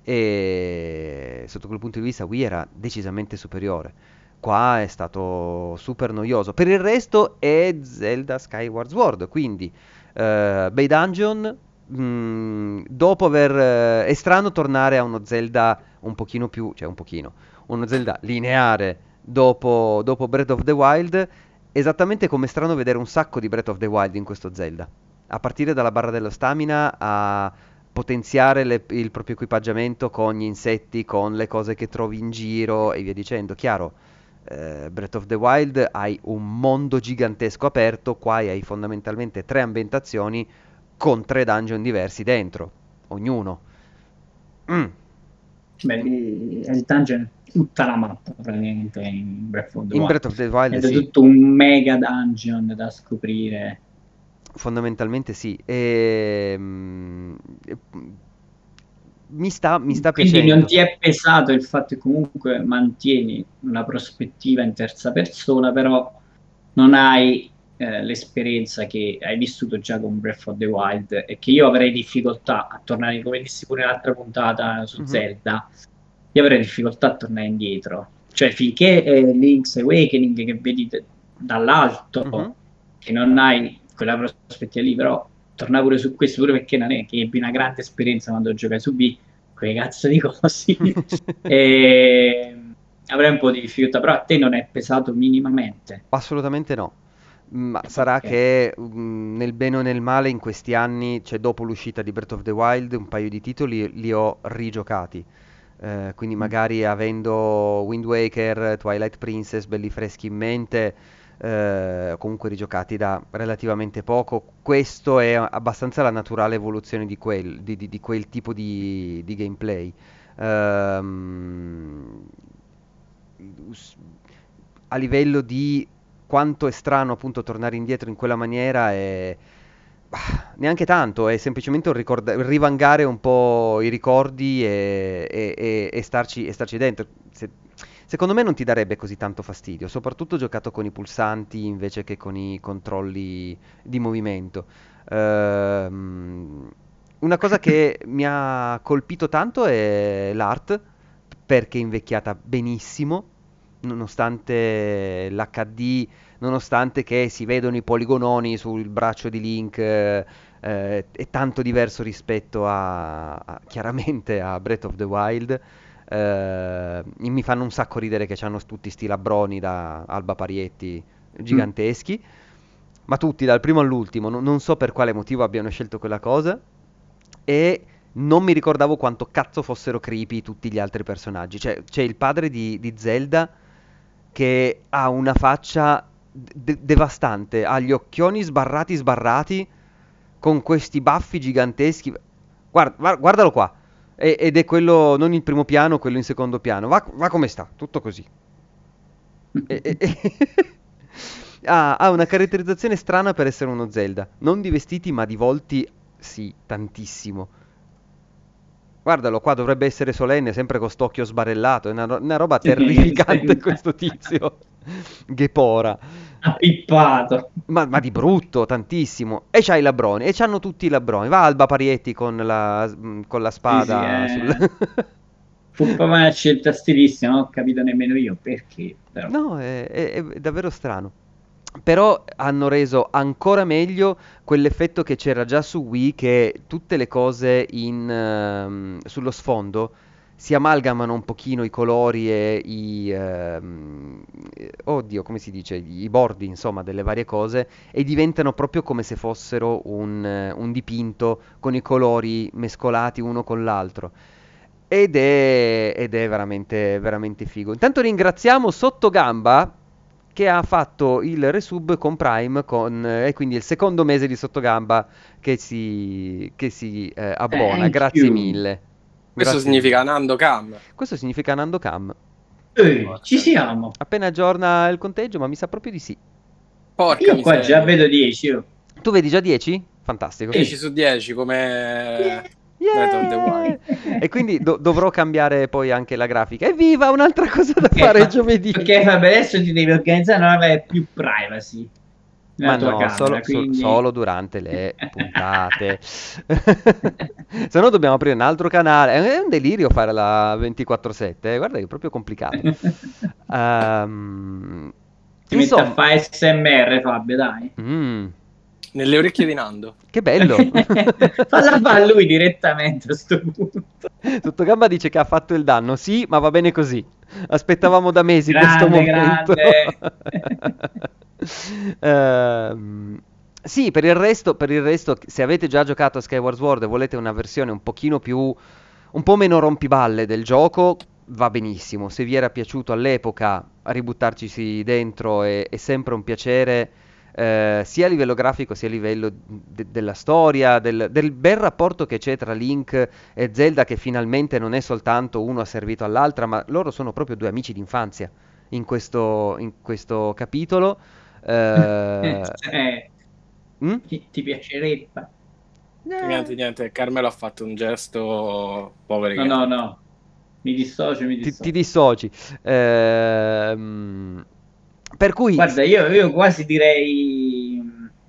e sotto quel punto di vista Wii era decisamente superiore. Qua è stato super noioso. Per il resto è Zelda Skyward Sword, quindi eh, bei dungeon, Dopo aver... Eh, è strano tornare a uno Zelda un pochino più... cioè un pochino... uno Zelda lineare dopo, dopo Breath of the Wild, esattamente come è strano vedere un sacco di Breath of the Wild in questo Zelda. A partire dalla barra dello stamina a potenziare le, il proprio equipaggiamento con gli insetti, con le cose che trovi in giro e via dicendo. Chiaro, eh, Breath of the Wild hai un mondo gigantesco aperto, qua hai fondamentalmente tre ambientazioni con tre dungeon diversi dentro, ognuno. Mm. Beh, il dungeon è tutta la mappa praticamente in Breath of the in Wild. Breath of the Wild Ed sì. è tutto un mega dungeon da scoprire. Fondamentalmente sì. E... mm, mi sta, mi sta Quindi piacendo. non ti è pesato il fatto che comunque mantieni una prospettiva in terza persona, però non hai eh, l'esperienza che hai vissuto già con Breath of the Wild e che io avrei difficoltà a tornare, come dissi pure l'altra puntata su Mhm. Zelda, io avrei difficoltà a tornare indietro. Cioè finché è Link's Awakening che vedi d- dall'alto, Mhm. che non hai quella prospettiva lì, però torna pure su questo, pure perché non è che ebbi una grande esperienza quando giocai su B, quei cazzo di cosi, e avrei un po' di difficoltà, però a te non è pesato minimamente. Assolutamente no. Ma sarà Ok. che mm, nel bene o nel male in questi anni, cioè dopo l'uscita di Breath of the Wild, un paio di titoli li ho rigiocati. Eh, quindi Mm. magari avendo Wind Waker, Twilight Princess belli freschi in mente, eh, comunque rigiocati da relativamente poco, questo è abbastanza la naturale evoluzione di quel, di- di- di quel tipo di, gameplay. S- a livello di quanto è strano appunto tornare indietro in quella maniera è bah, neanche tanto, è semplicemente un ricorda- rivangare un po' i ricordi e, e- e- e starci, e starci dentro. Se- secondo me non ti darebbe così tanto fastidio, soprattutto giocato con i pulsanti invece che con i controlli di movimento. Ehm, una cosa che mi ha colpito tanto è l'art, perché è invecchiata benissimo, nonostante l'HD, nonostante che si vedono i poligononi sul braccio di Link, eh, eh, è tanto diverso rispetto a, a- chiaramente a Breath of the Wild. Eh, mi fanno un sacco ridere che hanno tutti sti labbroni da Alba Parietti giganteschi, ma tutti dal primo all'ultimo, non, non so per quale motivo abbiano scelto quella cosa e non mi ricordavo quanto cazzo fossero creepy tutti gli altri personaggi. Cioè, c'è il padre di, di Zelda che ha una faccia de- devastante, ha gli occhioni sbarrati sbarrati con questi baffi giganteschi. Guarda, guardalo qua. E- ed è quello, non il primo piano, quello in secondo piano. Va, va come sta, tutto così. E- e- ha, ha una caratterizzazione strana per essere uno Zelda. Non di vestiti, ma di volti, sì, tantissimo. Guardalo, qua dovrebbe essere solenne, sempre con st'occhio sbarellato. È una, una roba terrificante questo tizio. Ghepora. Appippato. Ma, ma di brutto, tantissimo. E c'ha i labroni, e c'hanno tutti i labroni. Va Alba Parietti con la, mm, con la spada Sì, sì, sul... Fu proprio una scelta stilistica, non ho capito nemmeno io perché. Però. No, è, è- è davvero strano. Però hanno reso ancora meglio quell'effetto che c'era già su Wii, che tutte le cose in, ehm, sullo sfondo si amalgamano un pochino i colori e i... eh, oddio, come si dice? I bordi, insomma, delle varie cose e diventano proprio come se fossero un, eh, un dipinto con i colori mescolati uno con l'altro. Ed è, ed è veramente, veramente figo. Intanto ringraziamo Sottogamba che ha fatto il resub con Prime con, eh, e quindi il secondo mese di Sottogamba che si, che si eh, abbona. Thank Grazie you. mille. Questo Grazie significa. Nando Cam. Questo significa Nando Cam. Eh, ci siamo. Appena aggiorna il conteggio, ma mi sa proprio di sì. Porca Io qua miseria. già vedo 10. io. Tu vedi già 10? Fantastico. 10 su 10 come Yeah! Breath of the Wild. E quindi do- dovrò cambiare poi anche la grafica. Evviva, un'altra cosa da Ok, fare ma- giovedì. Perché vabbè, adesso ti devi organizzare, non avere più privacy. Ma no, camera, solo, so- quindi- solo durante le puntate. Se no dobbiamo aprire un altro canale. È un delirio fare la 24/7. eh, Guarda che è proprio complicato. Ehm, Ti metti a insomma, fare SMR, Fabio, dai. mm, Nelle orecchie di Nando. che bello. Falla fare a lui direttamente a sto punto. Sottogamba dice che ha fatto il danno. Sì, ma va bene così. Aspettavamo da mesi questo Grande, momento. grande. Ehm, sì, per il resto, per il resto, se avete già giocato a Skyward Sword e volete una versione un pochino più, un po' meno rompiballe del gioco, va benissimo. Se vi era piaciuto all'epoca, ributtarci dentro è, è sempre un piacere. Eh, sia a livello grafico sia a livello de- della storia, del, del, bel rapporto che c'è tra Link e Zelda che finalmente non è soltanto uno ha servito all'altra, ma loro sono proprio due amici d'infanzia in questo, in questo capitolo. Eh, eh, mm? ti, ti, piacerebbe? Eh. Niente, niente, Carmelo ha fatto un gesto povero. No, no, no, mi dissocio, mi dissocio. Ti, ti dissoci. Ehm... Per cui... Guarda, io, io, quasi direi...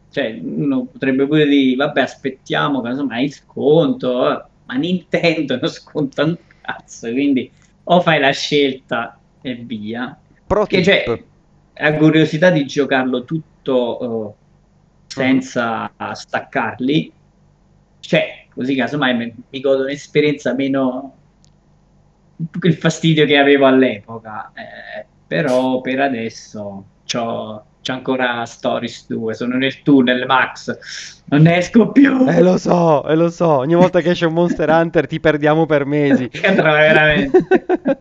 Cioè, uno potrebbe pure dire, vabbè, aspettiamo, casomai sconto, eh, ma Nintendo non sconta un cazzo, quindi o fai la scelta e via. Pro che cioè, ha curiosità di giocarlo tutto uh, senza uh-huh. staccarli, cioè, così casomai mi, mi godo un'esperienza meno il fastidio che avevo all'epoca. Eh, però per adesso c'ho, c'ho ancora Stories 2, sono nel tunnel Max, non ne esco più. Eh lo so, eh lo so, ogni volta che esce un Monster Hunter ti perdiamo per mesi. veramente.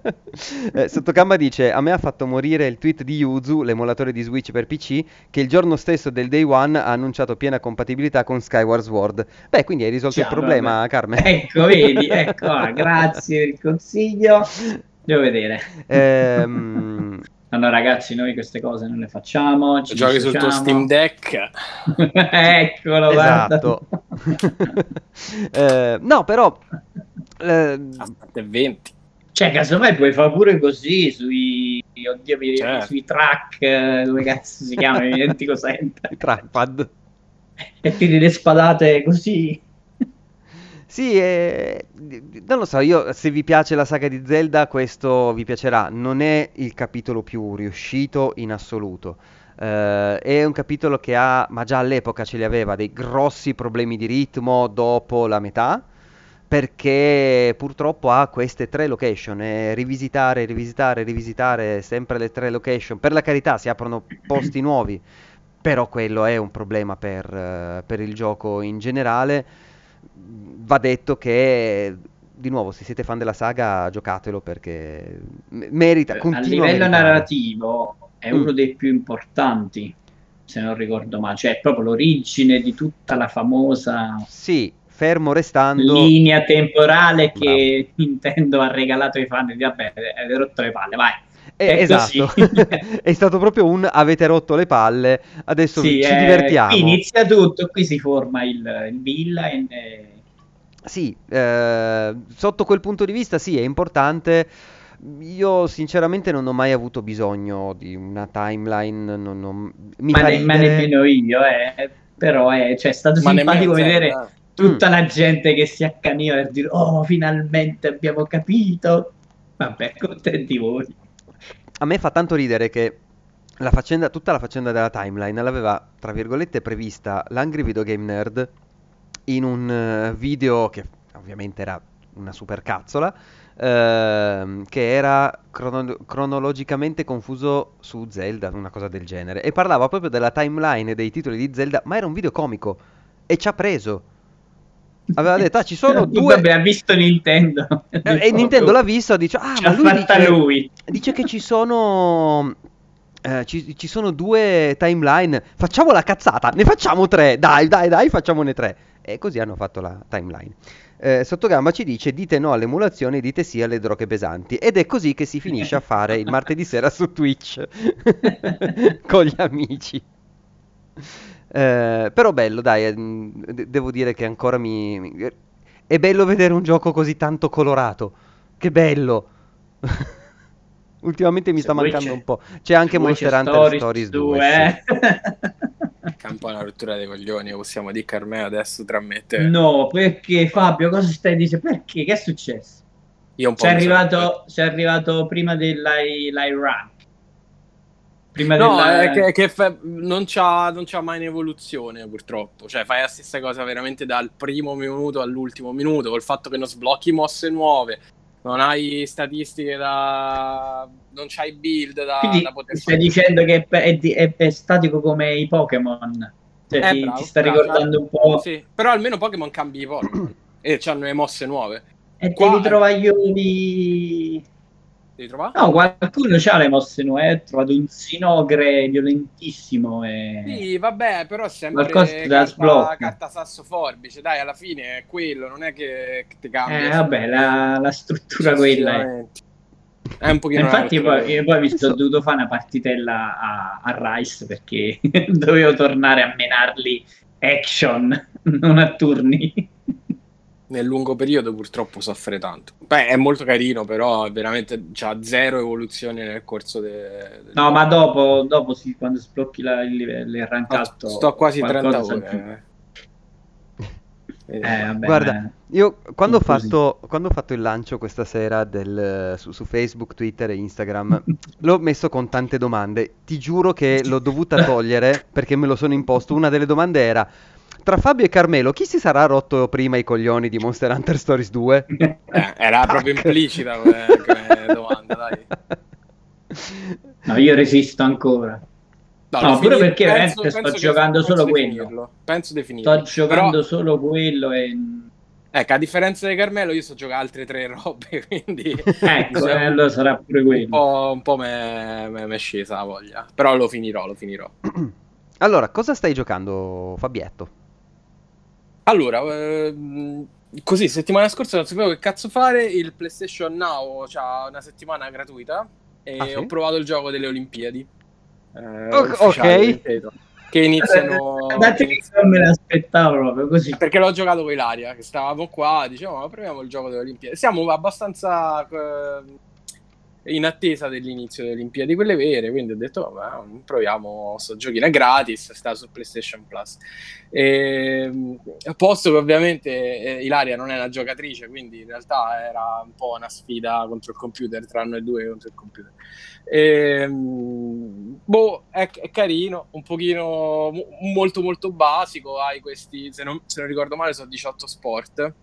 eh, Sottocamma dice, a me ha fatto morire il tweet di Yuzu, l'emulatore di Switch per PC, che il giorno stesso del Day One ha annunciato piena compatibilità con Skyward Sword. Beh, quindi hai risolto Ciao, il problema, vabbè. Carmen. Ecco, vedi, ecco, ah, grazie per il consiglio. Devo vedere. Ehm... No, no, ragazzi, noi queste cose non le facciamo. Ci giochi sul tuo Steam Deck. Eccolo, esatto. eh, no, però... Eh... 20. Cioè, casomai puoi fare pure così sui... Oddio, mi certo. sui track, come cazzo si chiama, mi dimentico sempre. I trackpad. E tiri le spadate così. Sì, eh, non lo so, io se vi piace la saga di Zelda questo vi piacerà, non è il capitolo più riuscito in assoluto. Uh, è un capitolo che ha, ma già all'epoca ce li aveva, dei grossi problemi di ritmo dopo la metà, perché purtroppo ha queste tre location e rivisitare, rivisitare, rivisitare sempre le tre location. Per la carità si aprono posti nuovi, però quello è un problema per, uh, per il gioco in generale va detto che di nuovo, se siete fan della saga, giocatelo perché merita. Eh, a livello narrativo è mm. uno dei più importanti, se non ricordo male, cioè è proprio l'origine di tutta la famosa. Sì, fermo restando. Linea temporale Bravo. che Nintendo ha regalato ai fan. Vabbè, avete rotto le palle, vai. Eh, esatto, è stato proprio un avete rotto le palle, adesso sì, ci eh, divertiamo. Qui inizia tutto, qui si forma il, il villain. E... Sì, eh, sotto quel punto di vista sì, è importante. Io sinceramente non ho mai avuto bisogno di una timeline, non, non... Mi ma, ne, ma nemmeno io, eh. però è, cioè, è stato ma simpatico vedere eh. tutta mm. la gente che si accaniva per dire oh finalmente abbiamo capito. Vabbè, contenti voi a me fa tanto ridere che la faccenda, tutta la faccenda della timeline l'aveva, tra virgolette, prevista l'Angry Video Game Nerd in un uh, video che ovviamente era una super cazzola, uh, che era crono- cronologicamente confuso su Zelda, una cosa del genere, e parlava proprio della timeline dei titoli di Zelda, ma era un video comico, e ci ha preso. Aveva detto, ah, ci sono due... Vabbè, ha visto Nintendo. E Nintendo l'ha visto, dice, ah, ma lui dice, lui dice che ci sono... Eh, ci, ci, sono due timeline. Facciamo la cazzata, ne facciamo tre. Dai, dai, dai, facciamone tre. E così hanno fatto la timeline. Eh, Sottogamba ci dice: Dite no all'emulazione, dite sì alle droghe pesanti. Ed è così che si finisce a fare il martedì sera su Twitch con gli amici. Eh, però bello, dai, eh, devo dire che ancora mi, mi... È bello vedere un gioco così tanto colorato. Che bello! Ultimamente mi Se sta mancando un po'. C'è anche Monster Hunter Stories, Stories 2. 2 eh? Campo una rottura dei coglioni, possiamo dire Carmelo adesso tra me e te. No, perché Fabio, cosa stai dicendo? Perché? Che è successo? Io un po' sei arrivato, sei arrivato prima dell'Iran. Prima no, della... è che, che fa... non, c'ha, non c'ha mai un'evoluzione purtroppo. Cioè, fai la stessa cosa veramente dal primo minuto all'ultimo minuto. Col fatto che non sblocchi mosse nuove, non hai statistiche da. non c'hai build da, Quindi da poter Stai fare. dicendo che è, è, è, statico come i Pokémon. Cioè, eh, ti, bravo, ti, sta bravo, ricordando un po'. Sì, però almeno Pokémon cambi i Pokémon e hanno le mosse nuove. E Qua... te li trovaglioni Devi trovare? No, qualcuno ha le mosse nuove. Ho trovato un sinogre violentissimo. E... Sì, vabbè, però sempre carta, carta sasso forbice. Dai, alla fine è quello, non è che, che ti cambia. Eh, vabbè, la, la struttura quella è. È un pochino Infatti, poi, io poi mi sono dovuto fare una partitella a, a Rice perché dovevo tornare a menarli action, non a turni nel lungo periodo purtroppo soffre tanto. Beh, è molto carino, però veramente ha zero evoluzione nel corso del... De... No, ma dopo, dopo sì, quando sblocchi la, il livello, il rank alto... sto quasi 30 ore. Eh, vabbè, Guarda, io quando ho, fatto, quando ho, fatto, il lancio questa sera del, su, su, Facebook, Twitter e Instagram, l'ho messo con tante domande. Ti giuro che l'ho dovuta togliere perché me lo sono imposto. Una delle domande era tra Fabio e Carmelo, chi si sarà rotto prima i coglioni di Monster Hunter Stories 2? Eh, era Tac. proprio implicita come, come domanda, dai. No, io resisto ancora. No, no pure perché penso, penso sto giocando solo quello. Penso di finirlo. Sto giocando Però... solo quello e... Ecco, a differenza di Carmelo, io sto giocando altre tre robe, quindi... ecco, diciamo, allora sarà pure quello. Un po', un po' mi è scesa la voglia. Però lo finirò, lo finirò. allora, cosa stai giocando, Fabietto? Allora, ehm, così, settimana scorsa non sapevo che cazzo fare, il PlayStation Now ha una settimana gratuita e ah, sì? ho provato il gioco delle Olimpiadi. Eh, ok. che iniziano... Eh, che non me l'aspettavo proprio così. Perché l'ho giocato con Ilaria, che stavamo qua, diciamo, ma proviamo il gioco delle Olimpiadi. Siamo abbastanza... Eh, in attesa dell'inizio delle Olimpiadi, quelle vere, quindi ho detto, oh, proviamo sto giochino, gratis, sta su PlayStation Plus. E, posto che ovviamente eh, Ilaria non è una giocatrice, quindi in realtà era un po' una sfida contro il computer, tra noi due contro il computer. E, boh, è, è, carino, un pochino molto molto basico, hai questi, se non, se non ricordo male, sono 18 sport.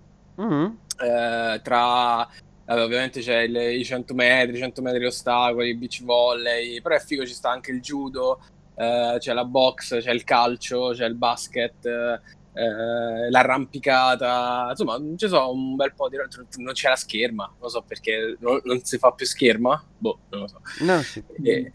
Mm-hmm. Eh, tra Vabbè, ovviamente c'è il, i 100 metri, 100 metri ostacoli, il beach volley, però è figo, ci sta anche il judo, eh, c'è la box, c'è il calcio, c'è il basket, eh, l'arrampicata, insomma, ci sono un bel po' di... Non c'è la scherma, non so perché non, non si fa più scherma, boh, non lo so. No, sì. e,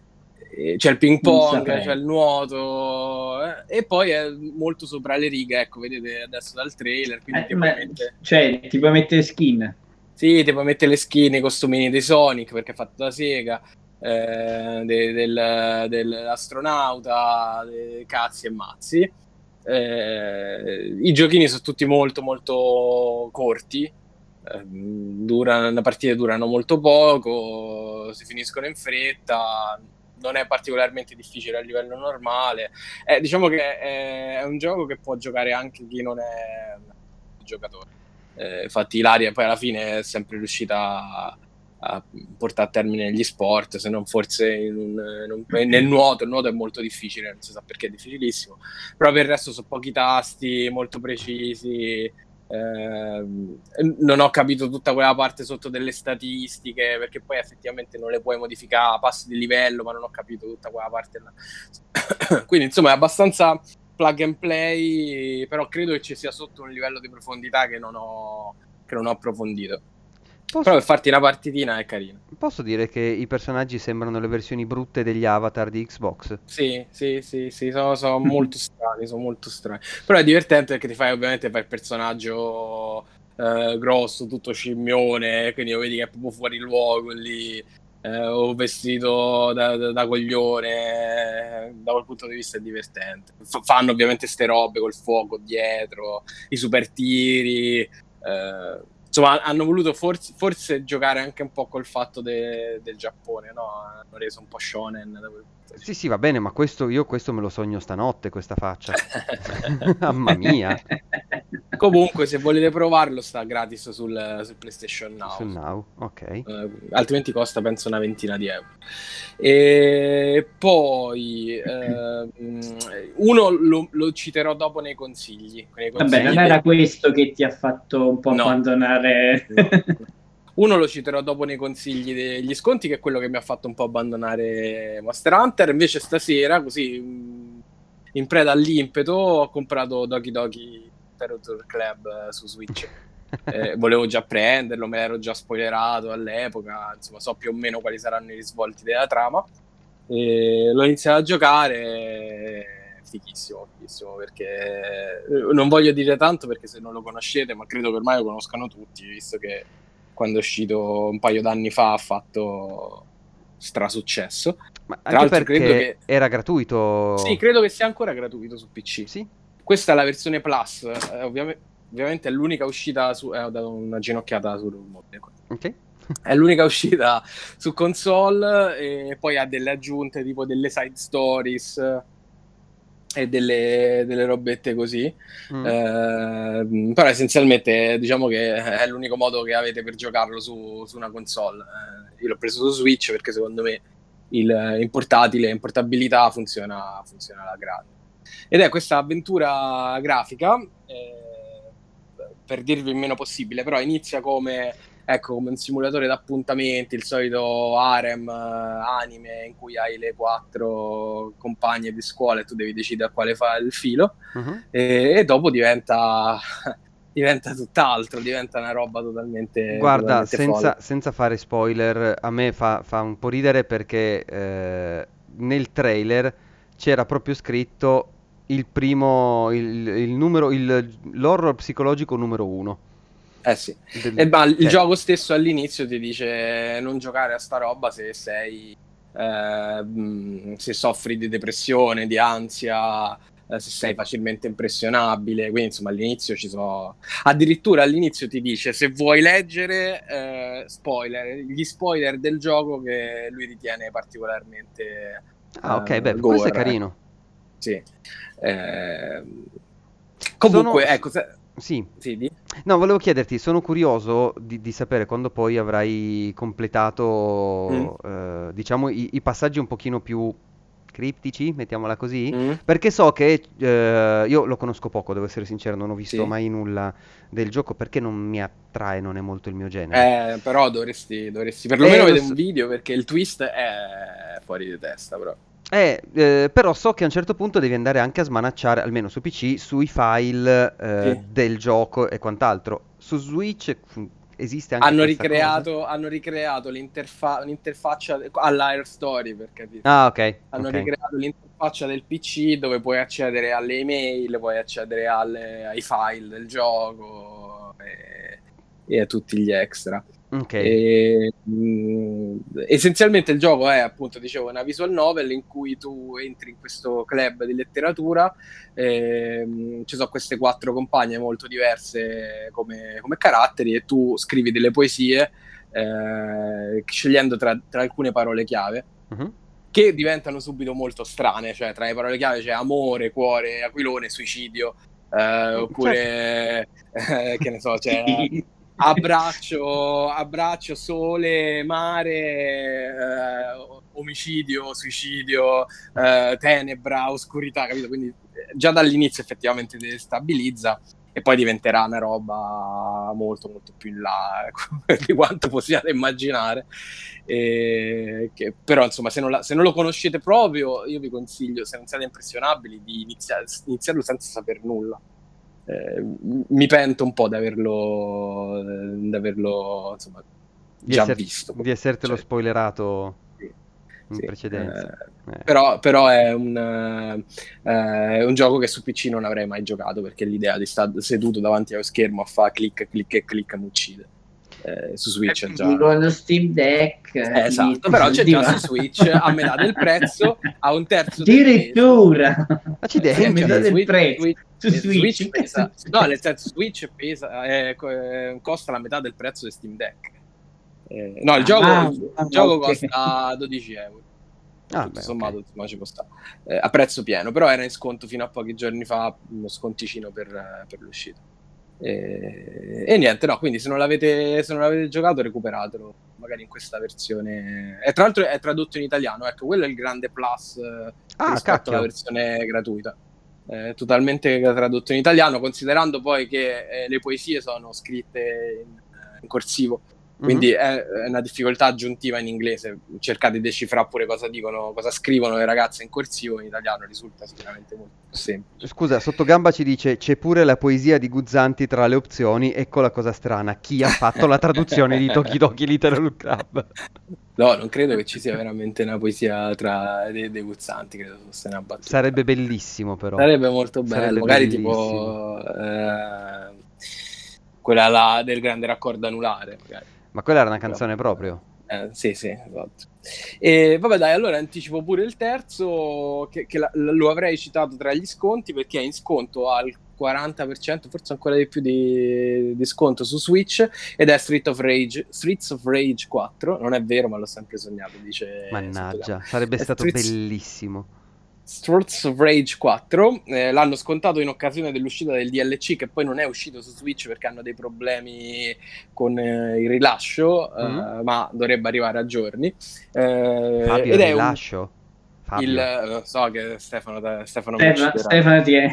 e c'è il ping pong, c'è il nuoto eh, e poi è molto sopra le righe, ecco, vedete adesso dal trailer, quindi eh, mette... Cioè, ti puoi mettere skin? Sì, tipo mettere le skin, i costumini dei Sonic perché è fatto da Sega, eh, de, del, dell'astronauta, dei cazzi e mazzi. Eh, I giochini sono tutti molto molto corti, eh, durano, le partite durano molto poco, si finiscono in fretta, non è particolarmente difficile a livello normale. Eh, diciamo che è, è, un gioco che può giocare anche chi non è giocatore. Eh, infatti Ilaria poi alla fine è sempre riuscita a, a portare a termine gli sport, se non forse in un, in un, nel nuoto, il nuoto è molto difficile, non si sa perché è difficilissimo, però per il resto sono pochi tasti, molto precisi, eh, non ho capito tutta quella parte sotto delle statistiche perché poi effettivamente non le puoi modificare a passi di livello ma non ho capito tutta quella parte là. quindi insomma è abbastanza plug and play, però credo che ci sia sotto un livello di profondità che non ho, che non ho approfondito. Posso... Però per farti una partitina è carino. Posso dire che i personaggi sembrano le versioni brutte degli avatar di Xbox? Sì, sì, sì, sì sono, sono molto strani, sono molto strani. Però è divertente perché ti fai ovviamente il personaggio eh, grosso, tutto scimmione, quindi lo vedi che è proprio fuori luogo lì eh, o vestito da, da, da, coglione, da quel punto di vista è divertente. F- fanno ovviamente ste robe col fuoco dietro, i super tiri. Eh, insomma, hanno voluto forse, forse, giocare anche un po' col fatto de, del Giappone, no? Hanno reso un po' shonen da quel sì, sì, va bene, ma questo, io questo me lo sogno stanotte, questa faccia. Mamma mia. Comunque, se volete provarlo, sta gratis sul, sul PlayStation Now. Sul Now, ok. Uh, altrimenti costa, penso, una ventina di euro. E poi, uh, uno lo, lo, citerò dopo nei consigli. Nei consigli Vabbè, non era questo che ti ha fatto un po' no. abbandonare... No. Uno lo citerò dopo nei consigli degli sconti, che è quello che mi ha fatto un po' abbandonare Monster Hunter. Invece stasera, così in preda all'impeto, ho comprato Doki Doki Terror Club su Switch. eh, volevo già prenderlo, me l'ero già spoilerato all'epoca, insomma so più o meno quali saranno i risvolti della trama. E l'ho iniziato a giocare, fichissimo, fichissimo, perché eh, non voglio dire tanto perché se non lo conoscete, ma credo che ormai lo conoscano tutti, visto che quando è uscito un paio d'anni fa ha fatto strasuccesso. Ma anche perché che... era gratuito. Sì, credo che sia ancora gratuito su PC. Sì. Questa è la versione Plus, eh, ovviamente, ovviamente, è l'unica uscita su... Eh, ho dato una ginocchiata sul mobile. Ok. È l'unica uscita su console e poi ha delle aggiunte tipo delle side stories e delle, delle robette così. Mm. Eh, però essenzialmente diciamo che è l'unico modo che avete per giocarlo su, su una console. Eh, io l'ho preso su Switch perché secondo me il, in portatile, in portabilità funziona, funziona alla grande. Ed è questa avventura grafica, eh, per dirvi il meno possibile, però inizia come, ecco, come un simulatore d'appuntamenti, il solito harem eh, anime in cui hai le quattro compagne di scuola e tu devi decidere a quale fare il filo, uh-huh. e, e dopo diventa diventa tutt'altro, diventa una roba totalmente. Guarda, totalmente senza, senza, fare spoiler, a me fa, fa un po' ridere perché eh, nel trailer c'era proprio scritto il primo, il, il numero, il, l'horror psicologico numero uno. Eh sì, Del... e, ma il eh. gioco stesso all'inizio ti dice non giocare a sta roba se sei, eh, se soffri di depressione, di ansia, eh, se sei facilmente impressionabile. Quindi, insomma, all'inizio ci sono. Addirittura all'inizio ti dice se vuoi leggere eh, spoiler, gli spoiler del gioco che lui ritiene particolarmente. Ah, ok, eh, beh, gore. questo è carino. Sì. Eh, comunque, sono... ecco. Se... Sì. sì? No, volevo chiederti, sono curioso di, di, sapere quando poi avrai completato, mm. eh, diciamo, i, i, passaggi un pochino più criptici, mettiamola così, mm. perché so che eh, io lo conosco poco, devo essere sincero, non ho visto sì. mai nulla del gioco perché non mi attrae, non è molto il mio genere. Eh, però dovresti, dovresti perlomeno eh, vedere so... un video perché il twist è fuori di testa, però. Eh, eh, però so che a un certo punto devi andare anche a smanacciare, almeno su PC, sui file eh, sì. del gioco e quant'altro. Su Switch esiste anche hanno ricreato, hanno ricreato l'interfa- l'interfaccia all'Air Story per capire. Ah, ok. Hanno okay. ricreato l'interfaccia del PC dove puoi accedere alle email, puoi accedere alle, ai file del gioco e, e a tutti gli extra. Okay. E, mh, mm, essenzialmente il gioco è appunto dicevo una visual novel in cui tu entri in questo club di letteratura e, mh, mm, ci sono queste quattro compagne molto diverse come, come caratteri e tu scrivi delle poesie eh, scegliendo tra, tra, alcune parole chiave uh-huh. che diventano subito molto strane cioè tra le parole chiave c'è amore, cuore, aquilone, suicidio eh, oppure certo. eh, che ne so c'è abbraccio, abbraccio, sole, mare, eh, omicidio, suicidio, eh, tenebra, oscurità, capito? Quindi eh, già dall'inizio effettivamente destabilizza e poi diventerà una roba molto molto più in là ecco, di quanto possiate immaginare. E che, però insomma se non, la, se non, lo conoscete proprio io vi consiglio, se non siete impressionabili, di iniziare, iniziarlo senza saper nulla eh, mi pento un po' di averlo, di averlo insomma, di già esser, visto. Di essertelo cioè, spoilerato sì, in sì, precedenza. Eh, eh. Però, però, è un, eh, un, gioco che su PC non avrei mai giocato perché l'idea di stare seduto davanti allo schermo a fare clic, clic e clic mi uccide. Eh, su Switch è già con lo Steam Deck eh, esatto però c'è già su Switch a metà del prezzo a un terzo addirittura accidenti a metà del prezzo Switch, su Switch, Switch pesa, no, nel senso Switch pesa, eh, eh, costa la metà del prezzo di Steam Deck. Eh, no, il gioco, ah, il ah, gioco okay. costa 12 euro. Ah, Tutto beh, sommato, okay. insomma, ci può stare. Eh, a prezzo pieno, però era in sconto fino a pochi giorni fa, uno sconticino per, per l'uscita. E, e, niente, no, quindi se non, l'avete, se non l'avete giocato recuperatelo, magari in questa versione. E tra l'altro è tradotto in italiano, ecco, quello è il grande plus ah, rispetto cacchio. alla versione gratuita eh, totalmente tradotto in italiano, considerando poi che eh, le poesie sono scritte in, in corsivo. Quindi mm-hmm. è, è, una difficoltà aggiuntiva in inglese. Cercate di decifrare pure cosa dicono, cosa scrivono le ragazze in corsivo, in italiano risulta sicuramente molto semplice. Scusa, Sottogamba ci dice c'è pure la poesia di Guzzanti tra le opzioni, ecco la cosa strana, chi ha fatto la traduzione di Toki Toki Little Club? No, non credo che ci sia veramente una poesia tra dei, dei Guzzanti, credo fosse una battuta. Sarebbe bellissimo però. Sarebbe molto bello, Sarebbe magari bellissimo. tipo... Eh, quella là del grande raccordo anulare, magari. Ma quella era una canzone Però, proprio? Eh, sì, sì, esatto. E vabbè, dai, allora anticipo pure il terzo, che, che la, lo avrei citato tra gli sconti perché è in sconto al 40%, forse ancora di più di, di, sconto su Switch ed è Street of Rage, Streets of Rage 4. Non è vero, ma l'ho sempre sognato, dice. Mannaggia, sarebbe è stato Streets... bellissimo. Streets of Rage 4 eh, l'hanno scontato in occasione dell'uscita del DLC che poi non è uscito su Switch perché hanno dei problemi con eh, il rilascio mm-hmm. eh, ma dovrebbe arrivare a giorni eh, Fabio, ed il rilascio? Un... Il, eh, so che Stefano, Stefano, Stefano, Stefano ti è...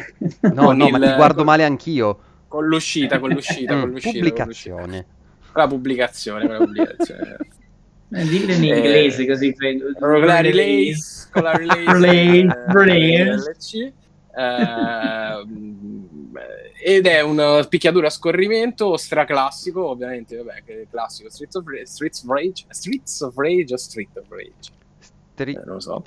no, no, il... ma ti guardo male anch'io con l'uscita, con l'uscita, con l'uscita pubblicazione con l'uscita. la pubblicazione, con la pubblicazione. Eh, dillo in inglese eh, così prendo. Con la release, con la release release, eh, ed è una picchiatura a scorrimento straclassico, ovviamente, vabbè, che è classico Streets of, Streets of Rage, Streets of Rage o Street of Rage? Streets? Eh, non lo so.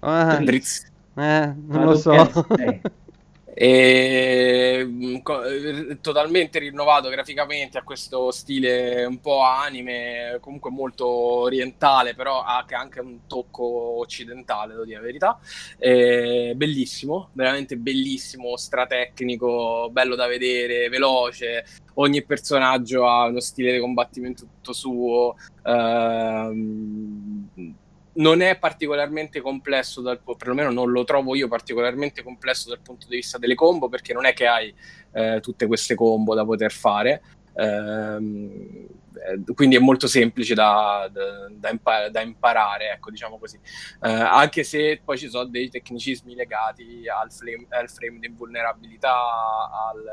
Ah, Streets. Eh, non lo so. e mm, eh, totalmente rinnovato graficamente a questo stile un po' anime comunque molto orientale però ha anche un tocco occidentale devo dire la verità. E bellissimo veramente bellissimo stratecnico bello da vedere veloce. Ogni personaggio ha uno stile di combattimento tutto suo ehm, non è particolarmente complesso, dal, perlomeno non lo trovo io particolarmente complesso dal punto di vista delle combo, perché non è che hai eh, tutte queste combo da poter fare. Ehm, eh, quindi è molto semplice da, da, da, impar- da imparare, ecco, diciamo così. Eh, anche se poi ci sono dei tecnicismi legati al, flame, al frame di invulnerabilità, al,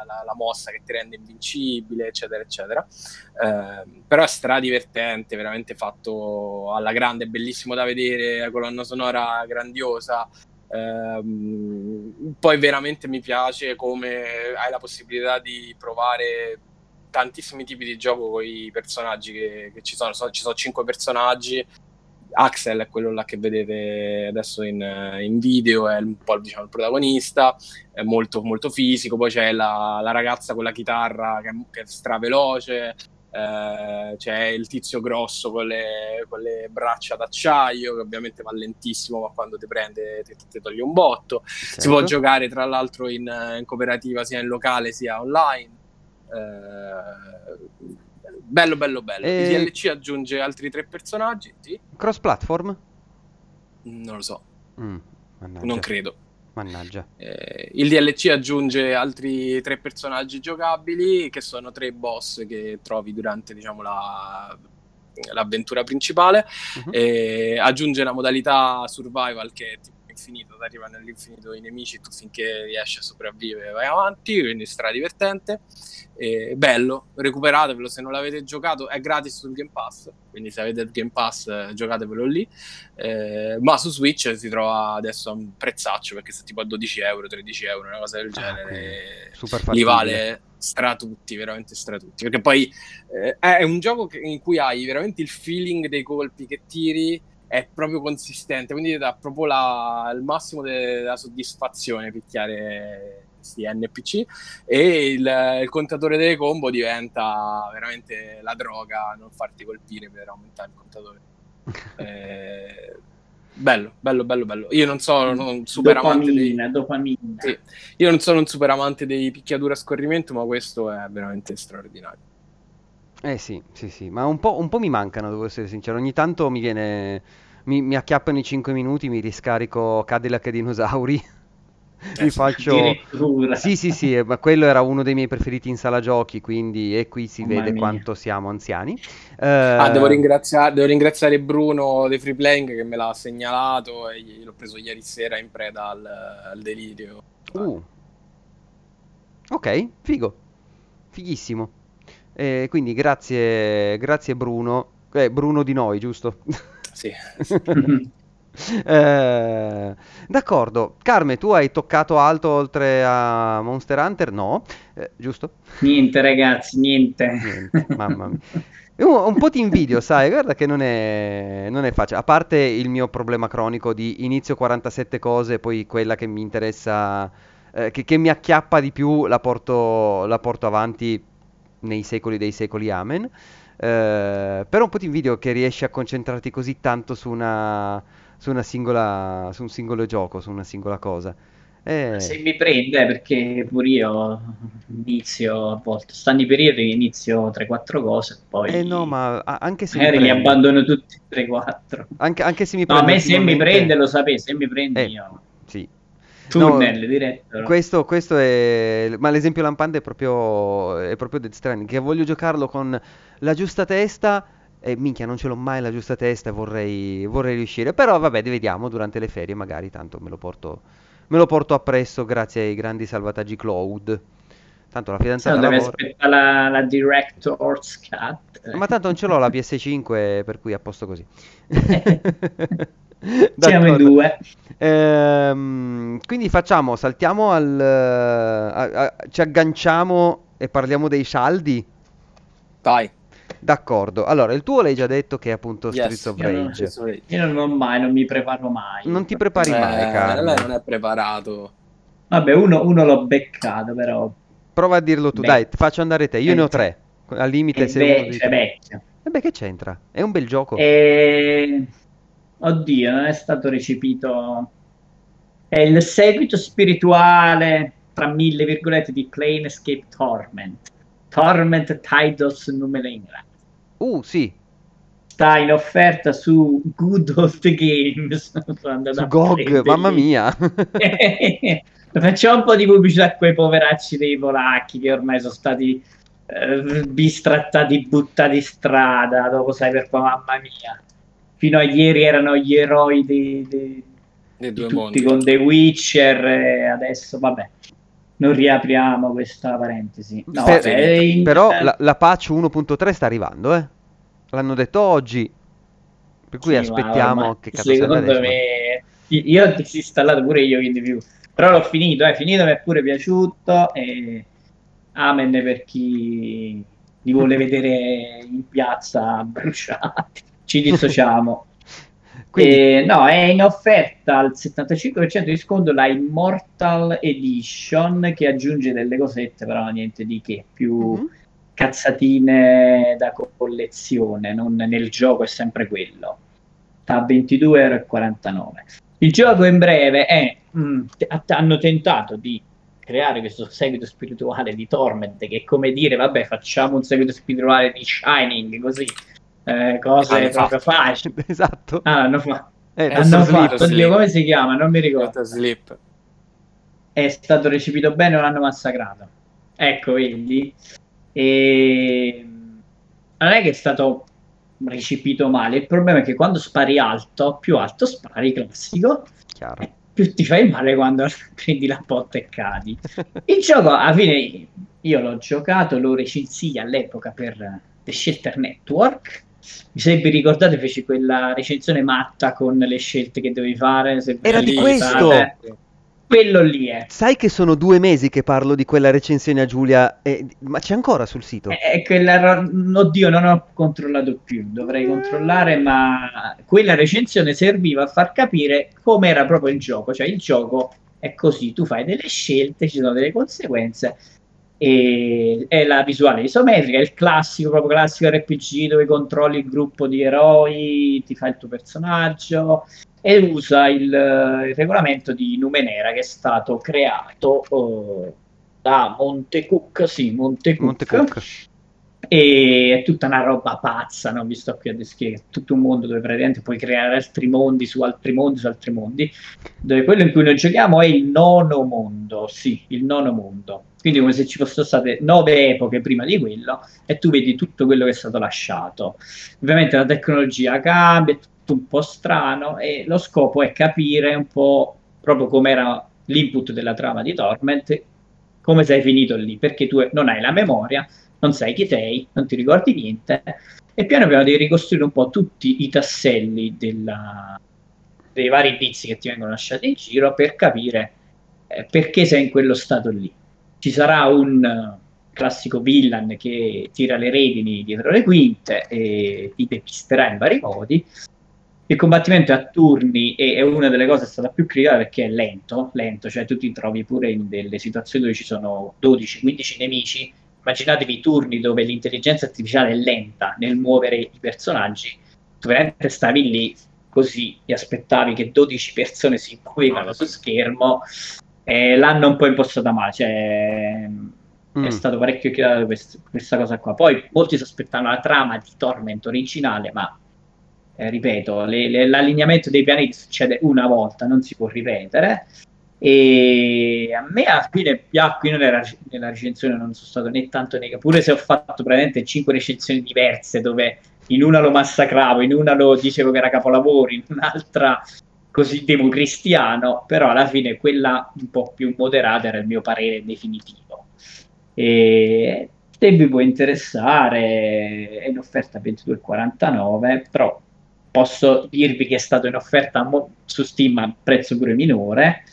alla, alla, mossa che ti rende invincibile, eccetera, eccetera. Eh, però è stradivertente, veramente fatto alla grande, bellissimo da vedere, la colonna sonora grandiosa. Um, poi veramente mi piace come hai la possibilità di provare tantissimi tipi di gioco con i personaggi che, che ci sono. So, ci sono cinque personaggi. Axel è quello là che vedete adesso in, in video, è un po' diciamo, il protagonista, è molto, molto fisico. Poi c'è la, la ragazza con la chitarra che, che è straveloce, eh, c'è il tizio grosso con le, con le, braccia d'acciaio che ovviamente va lentissimo ma quando ti prende ti, ti toglie un botto certo. si può certo. giocare tra l'altro in, in, cooperativa sia in locale sia online bello, bello, bello. E... Il DLC aggiunge altri tre personaggi. Sì. Cross platform? Non lo so. Mm, non credo. Mannaggia. Eh, il DLC aggiunge altri tre personaggi giocabili che sono tre boss che trovi durante diciamo, la, l'avventura principale. Uh-huh. aggiunge la modalità survival che è tipo infinito, arrivano all'infinito i nemici, tu finché riesci a sopravvivere vai avanti, quindi stra divertente. E bello, recuperatevelo se non l'avete giocato, è gratis sul Game Pass, quindi se avete il Game Pass eh, giocatevelo lì, eh, ma su Switch si trova adesso a un prezzaccio perché sta tipo a 12 euro, 13 euro, una cosa del ah, genere, ah, li vale stra tutti, veramente stra tutti, perché poi eh, è un gioco che, in cui hai veramente il feeling dei colpi che tiri è proprio consistente, quindi dà proprio la, il massimo della soddisfazione picchiare questi NPC e il, il, contatore delle combo diventa veramente la droga, non farti colpire per aumentare il contatore. eh, bello, bello, bello, bello. Io non sono un super dopamina, amante dei... dopamina. Sì. Io non sono un super amante dei picchiature a scorrimento, ma questo è veramente straordinario. Eh sì, sì, sì, ma un po', un po', mi mancano, devo essere sincero. Ogni tanto mi viene. Mi, mi acchiappano i 5 minuti, mi riscarico Cadillac e dinosauri. mi faccio. Sì, sì, sì, ma quello era uno dei miei preferiti in sala giochi, quindi e qui si oh, vede quanto siamo anziani. Uh... Ah, devo ringraziare, devo ringraziare, Bruno dei Free Playing che me l'ha segnalato e l'ho preso ieri sera in preda al, al delirio. Uh. Ok, figo. Fighissimo. E quindi grazie, grazie Bruno. Eh, Bruno di noi, giusto? Sì. Eh, d'accordo, Carme, tu hai toccato alto oltre a Monster Hunter? No, eh, giusto? Niente, ragazzi, niente. Niente, mamma mia. Un, un po' ti invidio, sai, guarda che non è, non è facile. A parte il mio problema cronico di inizio 47 cose, poi quella che mi interessa, eh, che, che mi acchiappa di più, la porto, la porto avanti nei secoli dei secoli, amen. Eh, però un po' ti invidio che riesci a concentrarti così tanto su una, su una singola, su un singolo gioco, su una singola cosa. Eh... Se mi prende, perché pure io inizio a volte, stanno i periodi che inizio 3-4 cose, poi eh no, ma anche se magari li abbandono tutti 3-4. Anche, anche se mi prende. No, a me se mi prende, lo sapete, se mi prende eh, io. Sì. Tunnel no, diretto. Questo, questo, è. Ma l'esempio lampante è proprio, è proprio Death Stranding. Che voglio giocarlo con la giusta testa. E minchia, non ce l'ho mai la giusta testa vorrei, vorrei riuscire. Però vabbè, vediamo durante le ferie, magari tanto me lo porto me lo porto appresso grazie ai grandi salvataggi cloud. Tanto la fidanzata no, deve aspettare la, la Director's Cut. Ma tanto non ce l'ho la PS5, per cui a posto così. Siamo in due. Ehm, quindi facciamo, saltiamo al... A, a, ci agganciamo e parliamo dei saldi? Vai. D'accordo, allora il tuo l'hai già detto che è appunto yes, Streets of Rage. Io non, io non ho mai, non mi preparo mai. Non ti prepari eh, mai, Carlo. Lei non è preparato. Vabbè, uno, uno l'ho beccato, però... Prova a dirlo tu, Beh. dai, faccio andare te. Io eh, ne ho tre, al limite se be- uno di... vecchio. E beh, che c'entra? È un bel gioco. E... Oddio, non è stato recepito... È il seguito spirituale, tra mille virgolette, di Planescape Torment. Torment Titles numero England. Uh, sì. Sta in offerta su Good Old Games. su GOG, mamma mia. Facciamo un po' di pubblicità a quei poveracci dei polacchi che ormai sono stati eh, bistrattati, buttati strada dopo Cyberpunk, mamma mia. Fino a ieri erano gli eroi di, di, di tutti mondi. con The Witcher e adesso, vabbè non riapriamo questa parentesi. No, per, vabbè, in... Però la, la, patch 1.3 sta arrivando, eh? L'hanno detto oggi. Per cui sì, aspettiamo che cazzo Secondo me io ho disinstallato pure io in più. Però l'ho finito, è eh, finito, mi è pure piaciuto e amen per chi li vuole vedere in piazza bruciati. Ci dissociamo. Quindi... Eh, no, è in offerta al 75% di sconto la Immortal Edition che aggiunge delle cosette, però niente di che, più mm-hmm. cazzatine da collezione, non nel gioco è sempre quello. Sta a 22,49€. Il gioco in breve è, mh, mm, hanno tentato di creare questo seguito spirituale di Torment, che è come dire, vabbè, facciamo un seguito spirituale di Shining, così eh, cose ah, proprio facili. Esatto. Ah, hanno, fa- eh, hanno fatto, oddio, come si chiama? Non mi ricordo. Slip. È stato recepito bene o l'hanno massacrato? Ecco, vedi? E... Non è che è stato recepito male, il problema è che quando spari alto, più alto spari, classico, Chiaro. più ti fai male quando prendi la botta e cadi. Il gioco, alla fine, io l'ho giocato, lo recensii all'epoca per The Shelter Network, mi sarebbe ricordato feci quella recensione matta con le scelte che dovevi fare. Era di questo! Fare. Quello lì è. Sai che sono due mesi che parlo di quella recensione a Giulia, eh, ma c'è ancora sul sito? È quella, oddio, non ho controllato più, dovrei controllare, ma quella recensione serviva a far capire com'era proprio il gioco, cioè il gioco è così, tu fai delle scelte, ci sono delle conseguenze e è la visuale isometrica, è il classico, proprio classico RPG dove controlli il gruppo di eroi, ti fai il tuo personaggio e usa il, il regolamento di Numenera che è stato creato uh, da Montecook, sì, Montecook, Montecook e è tutta una roba pazza, no? vi sto qui a descrivere tutto un mondo dove praticamente puoi creare altri mondi su altri mondi su altri mondi, dove quello in cui noi giochiamo è il nono mondo, sì, il nono mondo. Quindi come se ci fossero state nove epoche prima di quello e tu vedi tutto quello che è stato lasciato. Ovviamente la tecnologia cambia, è tutto un po' strano e lo scopo è capire un po' proprio com'era l'input della trama di Torment come sei finito lì, perché tu non hai la memoria, non sai chi sei, non ti ricordi niente, e piano piano devi ricostruire un po' tutti i tasselli della, dei vari vizi che ti vengono lasciati in giro per capire eh, perché sei in quello stato lì. Ci sarà un uh, classico villain che tira le redini dietro le quinte e ti depisterà in vari modi. Il combattimento è a turni e è una delle cose stata più critica perché è lento, lento, cioè tu ti trovi pure in delle situazioni dove ci sono 12-15 nemici. Immaginatevi turni dove l'intelligenza artificiale è lenta nel muovere i personaggi, tu veramente stavi lì così e aspettavi che 12 persone si muovevano su schermo e l'hanno un po' impostata male, cioè mm. è stato parecchio chiaro quest- questa cosa qua. Poi molti si aspettavano la trama di Torment originale, ma eh, ripeto, le, le, l'allineamento dei pianeti succede una volta, non si può ripetere. E a me alla fine piacque, io nella, nella recensione non sono stato né tanto negativo, pure se ho fatto praticamente 5 recensioni diverse dove in una lo massacravo, in una lo dicevo che era capolavoro, in un'altra così democristiano, però alla fine quella un po' più moderata era il mio parere definitivo. E se vi può interessare, è in offerta 22,49, però posso dirvi che è stato in offerta su Steam a prezzo pure minore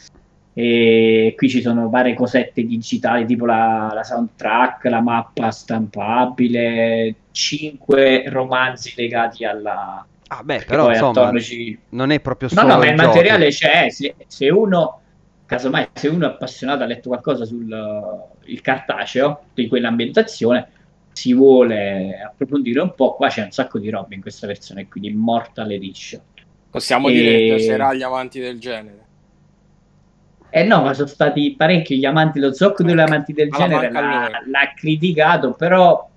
e qui ci sono varie cosette digitali tipo la, la soundtrack, la mappa stampabile, cinque romanzi legati alla... Ah beh, però insomma, ci... non è proprio solo No, no, ma il giochi. materiale c'è, se, se, uno, casomai, se uno è appassionato, ha letto qualcosa sul il cartaceo di quell'ambientazione, si vuole approfondire un po', qua c'è un sacco di roba in questa versione qui di Mortal Edition. Possiamo e... dire che piacerà gli avanti del genere. Eh no, ma sono stati parecchi gli amanti, lo zocco degli amanti del genere l'ha, l'ha, criticato, però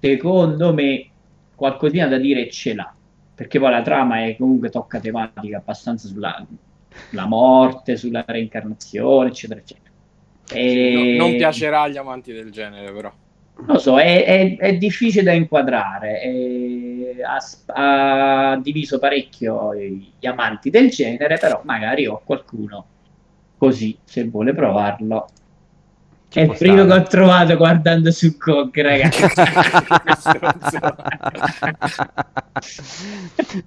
secondo me qualcosina da dire ce l'ha, perché poi la trama è comunque tocca tematica abbastanza sulla morte, sulla reincarnazione, eccetera, eccetera. E... No, non piacerà agli amanti del genere, però. Non lo so, è, è, è difficile da inquadrare. Ha, ha diviso parecchio gli amanti del genere, però magari ho qualcuno così se vuole provarlo. Ci è il primo che ho trovato guardando su Kong, ragazzi.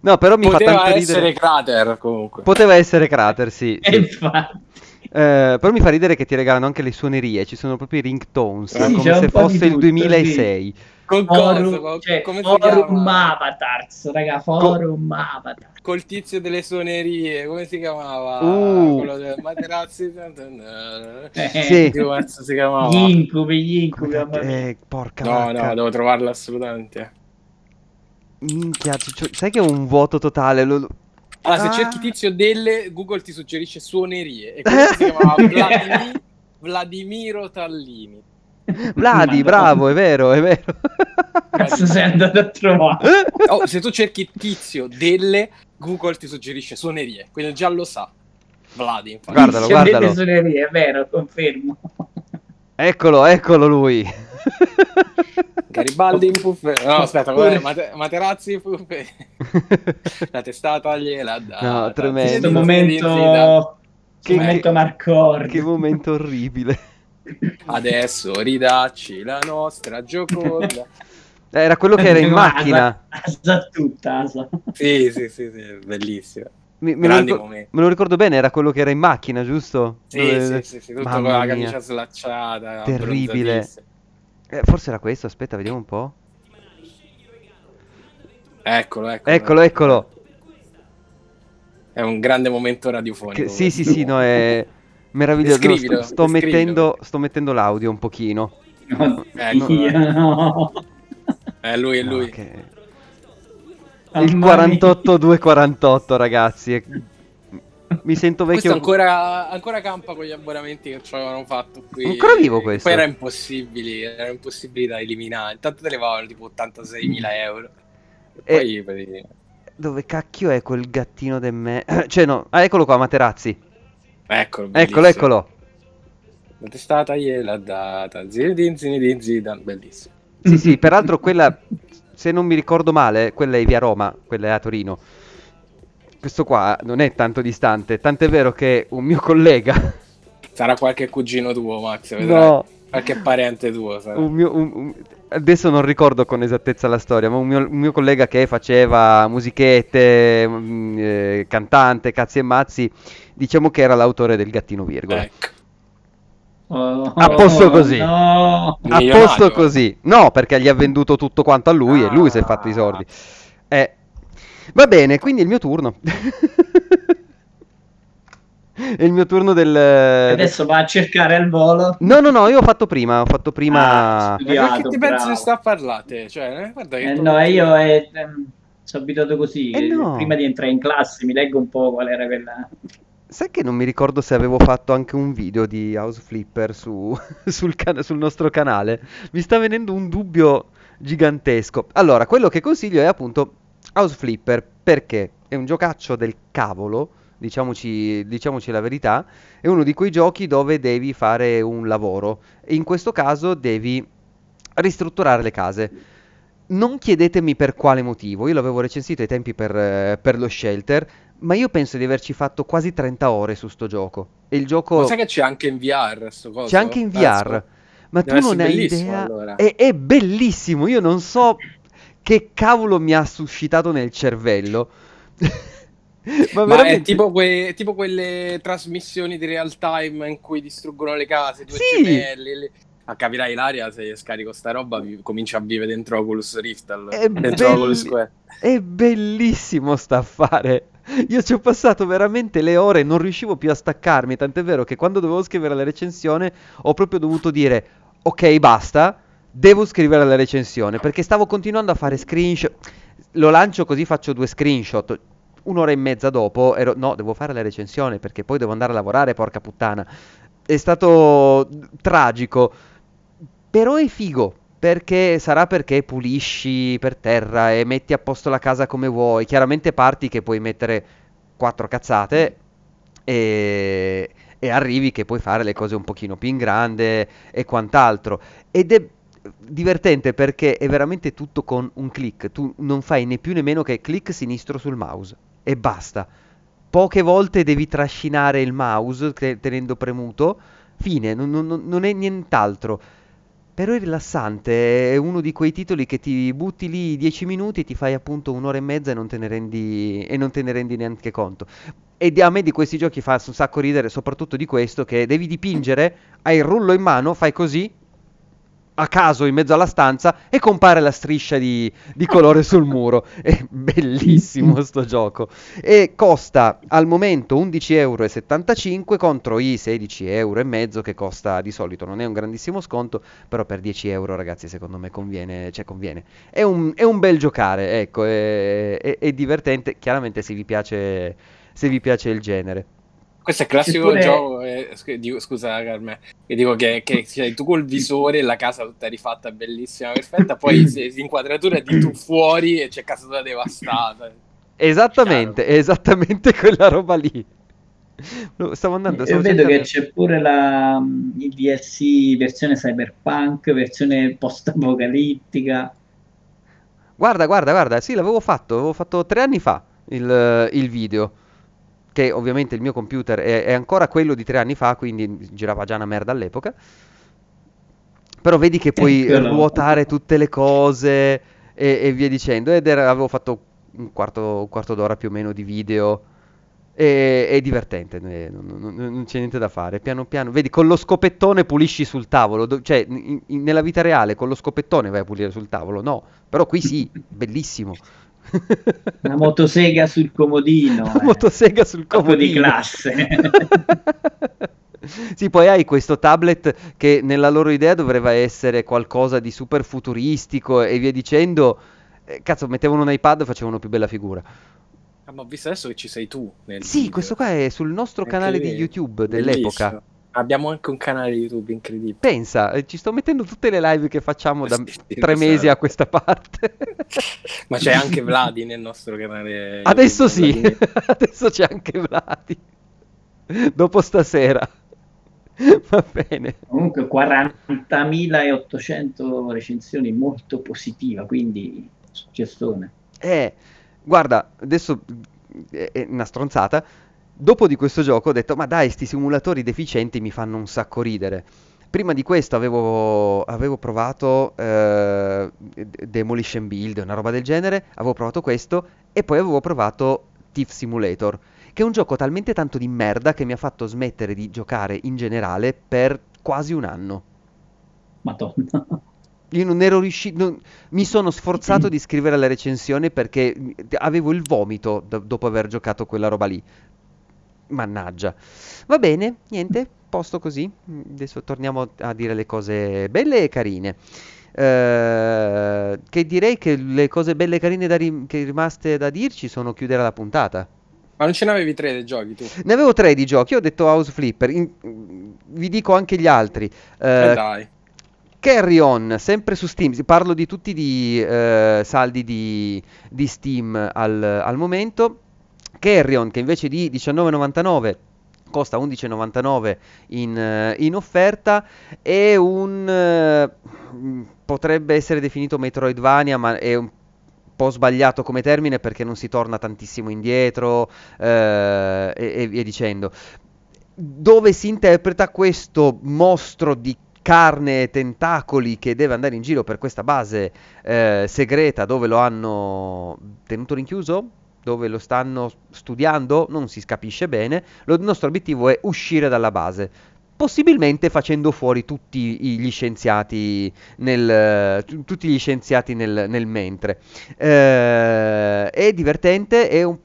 no, però mi Poteva fa tanto ridere. Poteva essere Crater comunque. Poteva essere Crater, sì. sì. infatti. Eh, però mi fa ridere che ti regalano anche le suonerie, ci sono proprio i ringtones, sì, come se fosse il 2006. Sì. Con forum, cosa? Cioè, come forum Avatars, raga, forum Con... Avatar. Col tizio delle suonerie, come si chiamava? Uh. Quello del Materazzi. eh, sì. Si chiamava? Gli incubi, gli incubi. Eh, porca No, vacca. no, devo trovarlo assolutamente. Minchia, sai che è un vuoto totale. Lo... Allora, ah. se cerchi tizio delle, Google ti suggerisce suonerie. E quello si chiamava Vladimir... Vladimiro Tallini. Vladi, bravo, è vero, è vero. Cazzo sei andato a trovare? Oh, se tu cerchi tizio delle, Google ti suggerisce suonerie, quindi già lo sa. Vladi, infatti. Guardalo, tizio guardalo. suonerie, è vero, confermo. Eccolo, eccolo lui. Garibaldi in fuffe. No, aspetta, Pure... Mate- Materazzi in fuffe. La testata gliela dà. No, tremendo. Questo momento... Che momento Marcordi. Che momento orribile. Adesso ridacci la nostra gioconda. Era quello che era in macchina. Asa tutta, asa. Sì, sì, sì, sì, bellissimo. Mi, me, lo ricor- me, lo ricordo bene, era quello che era in macchina, giusto? Sì, Dove... sì, sì, sì, tutto Mamma con la camicia mia. slacciata. Terribile. Eh, forse era questo, aspetta, vediamo un po'. Eccolo, eccolo. Eccolo, eccolo. È un grande momento radiofonico. Che, sì, sì, sì, no, è meraviglioso. No, sto, sto, mettendo, sto, mettendo, l'audio un pochino. No, ecco. no. È lui, è lui. Okay. Il 48-248, ragazzi. Mi sento vecchio. Questo ancora, ancora campa con gli abbonamenti che ci avevano fatto qui. Ancora vivo questo. Poi era impossibile, era impossibile da eliminare. Intanto te levavano tipo 86.000 euro. E poi... Dove cacchio è quel gattino de me? cioè no, ah, eccolo qua, Materazzi. Eccolo, eccolo, eccolo. La testata gliel'ha data. Zinedine, Zinedine, Zidane, bellissimo. Sì, sì, peraltro quella, se non mi ricordo male, quella è via Roma, quella è a Torino. Questo qua non è tanto distante, tant'è vero che un mio collega Sarà qualche cugino tuo, Max, vedrai. No. Qualche parente tuo. Sarà. Un mio, un, un... Adesso non ricordo con esattezza la storia, ma un mio, un mio collega che faceva musichette, mh, mm, eh, cantante, cazzi e mazzi, diciamo che era l'autore del Gattino Virgola. Ecco. Oh, a posto così. No. A posto così. No, perché gli ha venduto tutto quanto a lui ah. e lui si è fatto i soldi. Va bene, quindi è il mio turno. È il mio turno del... Adesso va a cercare al volo. No, no, no, io ho fatto prima, ho fatto prima... Ah, studiato, che ti pensi di sta a parlare? Cioè, eh, guarda che eh, no, io eh, sono abituato così. Eh no. Prima di entrare in classe mi leggo un po' qual era quella... Sai che non mi ricordo se avevo fatto anche un video di House Flipper su, sul, can- sul nostro canale. Mi sta venendo un dubbio gigantesco. Allora, quello che consiglio è appunto House Flipper. Perché? È un giocaccio del cavolo diciamoci, diciamoci la verità, è uno di quei giochi dove devi fare un lavoro. E in questo caso devi ristrutturare le case. Non chiedetemi per quale motivo, io l'avevo recensito ai tempi per, eh, per, lo shelter, ma io penso di averci fatto quasi 30 ore su sto gioco. E il gioco... Ma sai che c'è anche in VR sto coso? C'è anche in VR, ma Deve tu non hai idea... Allora. È, è bellissimo, io non so che cavolo mi ha suscitato nel cervello. Ma, Ma è tipo, que- tipo, quelle trasmissioni di real time in cui distruggono le case, due sì. gemelli. Le... Ah, capirai Ilaria se scarico sta roba vi- comincia a vivere dentro Oculus Rift allora. è, dentro belli- Oculus è bellissimo sta affare io ci ho passato veramente le ore non riuscivo più a staccarmi tant'è vero che quando dovevo scrivere la recensione ho proprio dovuto dire ok basta devo scrivere la recensione perché stavo continuando a fare screenshot lo lancio così faccio due screenshot un'ora e mezza dopo ero, no, devo fare la recensione perché poi devo andare a lavorare, porca puttana. È stato tragico, però è figo. Perché sarà perché pulisci per terra e metti a posto la casa come vuoi. Chiaramente parti che puoi mettere quattro cazzate e, e arrivi che puoi fare le cose un pochino più in grande e quant'altro. Ed è divertente perché è veramente tutto con un click. Tu non fai né più né meno che click sinistro sul mouse e basta. Poche volte devi trascinare il mouse tenendo premuto, fine, non, non, non è nient'altro. Però è rilassante, è uno di quei titoli che ti butti lì 10 minuti ti fai appunto un'ora e mezza e non te ne rendi, e non te ne rendi neanche conto. E a me di questi giochi fa un sacco ridere, soprattutto di questo, che devi dipingere, hai il rullo in mano, fai così, a caso in mezzo alla stanza e compare la striscia di, di colore sul muro. È bellissimo sto gioco. E costa al momento 11,75 euro contro i 16,5 euro che costa di solito. Non è un grandissimo sconto, però per 10 euro ragazzi secondo me conviene. Cioè conviene. È un, è un bel giocare, ecco, è, è, è divertente. Chiaramente se vi piace, se vi piace il genere. Questo è il classico pure... gioco. Eh, scusa, Carmen. Che dico che, che sei tu col visore, la casa tutta rifatta, bellissima, perfetta. Poi l'inquadratura di tu fuori e c'è casa tutta devastata. Esattamente, Chiaro. esattamente quella roba lì. Stavo andando. Io vedo cercando... che c'è pure la, il DLC versione cyberpunk, versione post-apocalittica. Guarda, guarda, guarda. Sì, l'avevo fatto. L'avevo fatto tre anni fa il, il video che ovviamente il mio computer è, è, ancora quello di tre anni fa, quindi girava già una merda all'epoca. Però vedi che puoi ecco, ruotare tutte le cose e, e via dicendo. Ed era, avevo fatto un quarto, un quarto, d'ora più o meno di video. E, è divertente, non, non, non, c'è niente da fare. Piano piano, vedi, con lo scopettone pulisci sul tavolo. Do, cioè, in, in, nella vita reale con lo scopettone vai a pulire sul tavolo. No, però qui sì, bellissimo. Una motosega sul comodino. Una eh. motosega sul comodino. di classe. sì, poi hai questo tablet che nella loro idea dovrebbe essere qualcosa di super futuristico e via dicendo. Eh, cazzo, mettevano un iPad e facevano più bella figura. Ah, ma ho visto adesso che ci sei tu. sì, video. questo qua è sul nostro è canale di YouTube dell'epoca. Abbiamo anche un canale YouTube incredibile. Pensa, eh, ci sto mettendo tutte le live che facciamo da sì, tre mesi a questa parte. Ma c'è anche Vladi nel nostro canale. Adesso sì, adesso c'è anche Vladi. Dopo stasera. Va bene. Comunque 40.800 recensioni molto positiva, quindi successone. Eh, guarda, adesso è una stronzata dopo di questo gioco ho detto, ma dai, sti simulatori deficienti mi fanno un sacco ridere. Prima di questo avevo, avevo provato eh, Demolition Build, una roba del genere, avevo provato questo e poi avevo provato Thief Simulator, che è un gioco talmente tanto di merda che mi ha fatto smettere di giocare in generale per quasi un anno. Madonna. Io non ero riuscito, mi sono sforzato di scrivere la recensione perché avevo il vomito do- dopo aver giocato quella roba lì. Mannaggia. Va bene, niente, posto così. Adesso torniamo a dire le cose belle e carine. Uh, che direi che le cose belle e carine da ri- che rimaste da dirci sono chiudere la puntata. Ma non ce n'avevi tre dei giochi tu? Ne avevo tre di giochi, ho detto House Flipper, In- vi dico anche gli altri. Uh, eh dai. Carry On, sempre su Steam, parlo di tutti i uh, saldi di, di Steam al, al momento. Carrion che invece di 19,99 costa 11,99 in, uh, in, offerta è un uh, potrebbe essere definito Metroidvania ma è un po' sbagliato come termine perché non si torna tantissimo indietro uh, e, e via dicendo. Dove si interpreta questo mostro di carne e tentacoli che deve andare in giro per questa base eh, segreta dove lo hanno tenuto rinchiuso dove lo stanno studiando, non si capisce bene, lo, il nostro obiettivo è uscire dalla base, possibilmente facendo fuori tutti gli scienziati nel, tutti gli scienziati nel, nel mentre. Eh, è divertente, è un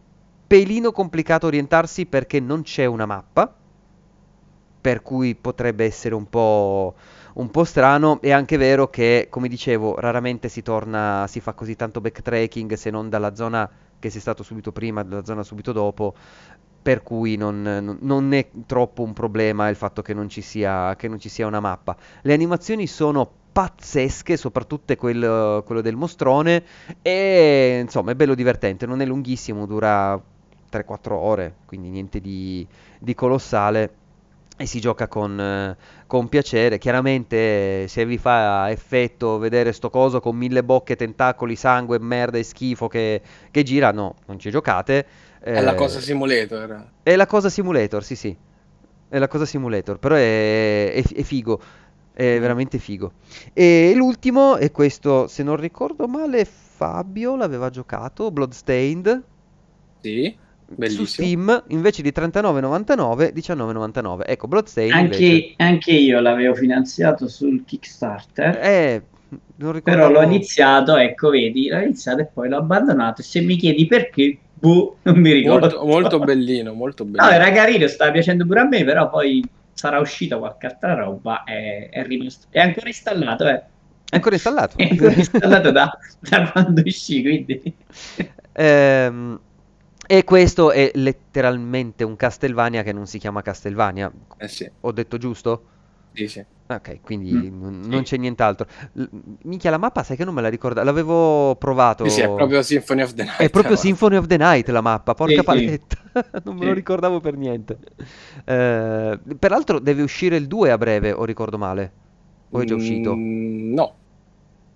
pelino complicato orientarsi perché non c'è una mappa, per cui potrebbe essere un po', un po' strano. È anche vero che, come dicevo, raramente si torna, si fa così tanto backtracking se non dalla zona che sia stato subito prima della zona subito dopo, per cui non, non, è troppo un problema il fatto che non, ci sia, che non ci sia una mappa. Le animazioni sono pazzesche, soprattutto quello, quello del mostrone, e insomma è bello divertente, non è lunghissimo, dura 3-4 ore, quindi niente di, di colossale e si gioca con, eh, con, piacere. Chiaramente se vi fa effetto vedere sto coso con mille bocche, tentacoli, sangue, merda e schifo che, che gira, no, non ci giocate. È la cosa simulator. È la cosa simulator, sì sì. È la cosa simulator, però è, è, è figo. È mm. veramente figo. E l'ultimo, e questo se non ricordo male, Fabio l'aveva giocato, Bloodstained. Sì. Bellissimo. su Steam invece di 39,99 19,99 ecco Bloodstained anche, invece... anche io l'avevo finanziato sul Kickstarter. Eh, però l'ho iniziato ecco vedi l'ho iniziato e poi l'ho abbandonato. E se mi chiedi perché boh, non mi ricordo. Molto, molto bellino molto bellino no era carino stava piacendo pure a me però poi sarà uscita qualche altra roba e è rimasto è ancora installato eh. È ancora installato? È ancora installato da, da quando uscì, quindi... ehm, e questo è letteralmente un Castlevania che non si chiama Castlevania. Eh sì. Ho detto giusto? Sì, sì. Ok, quindi mm. n- non c'è nient'altro. L- minchia, la mappa sai che non me la ricordo. L'avevo provato. Sì, sì, è proprio Symphony of the Night. È proprio Symphony of the Night la mappa, porca sì, paletta. Sì. non me lo ricordavo per niente. Eh, peraltro deve uscire il 2 a breve, o ricordo male? O è già uscito? Mm, no.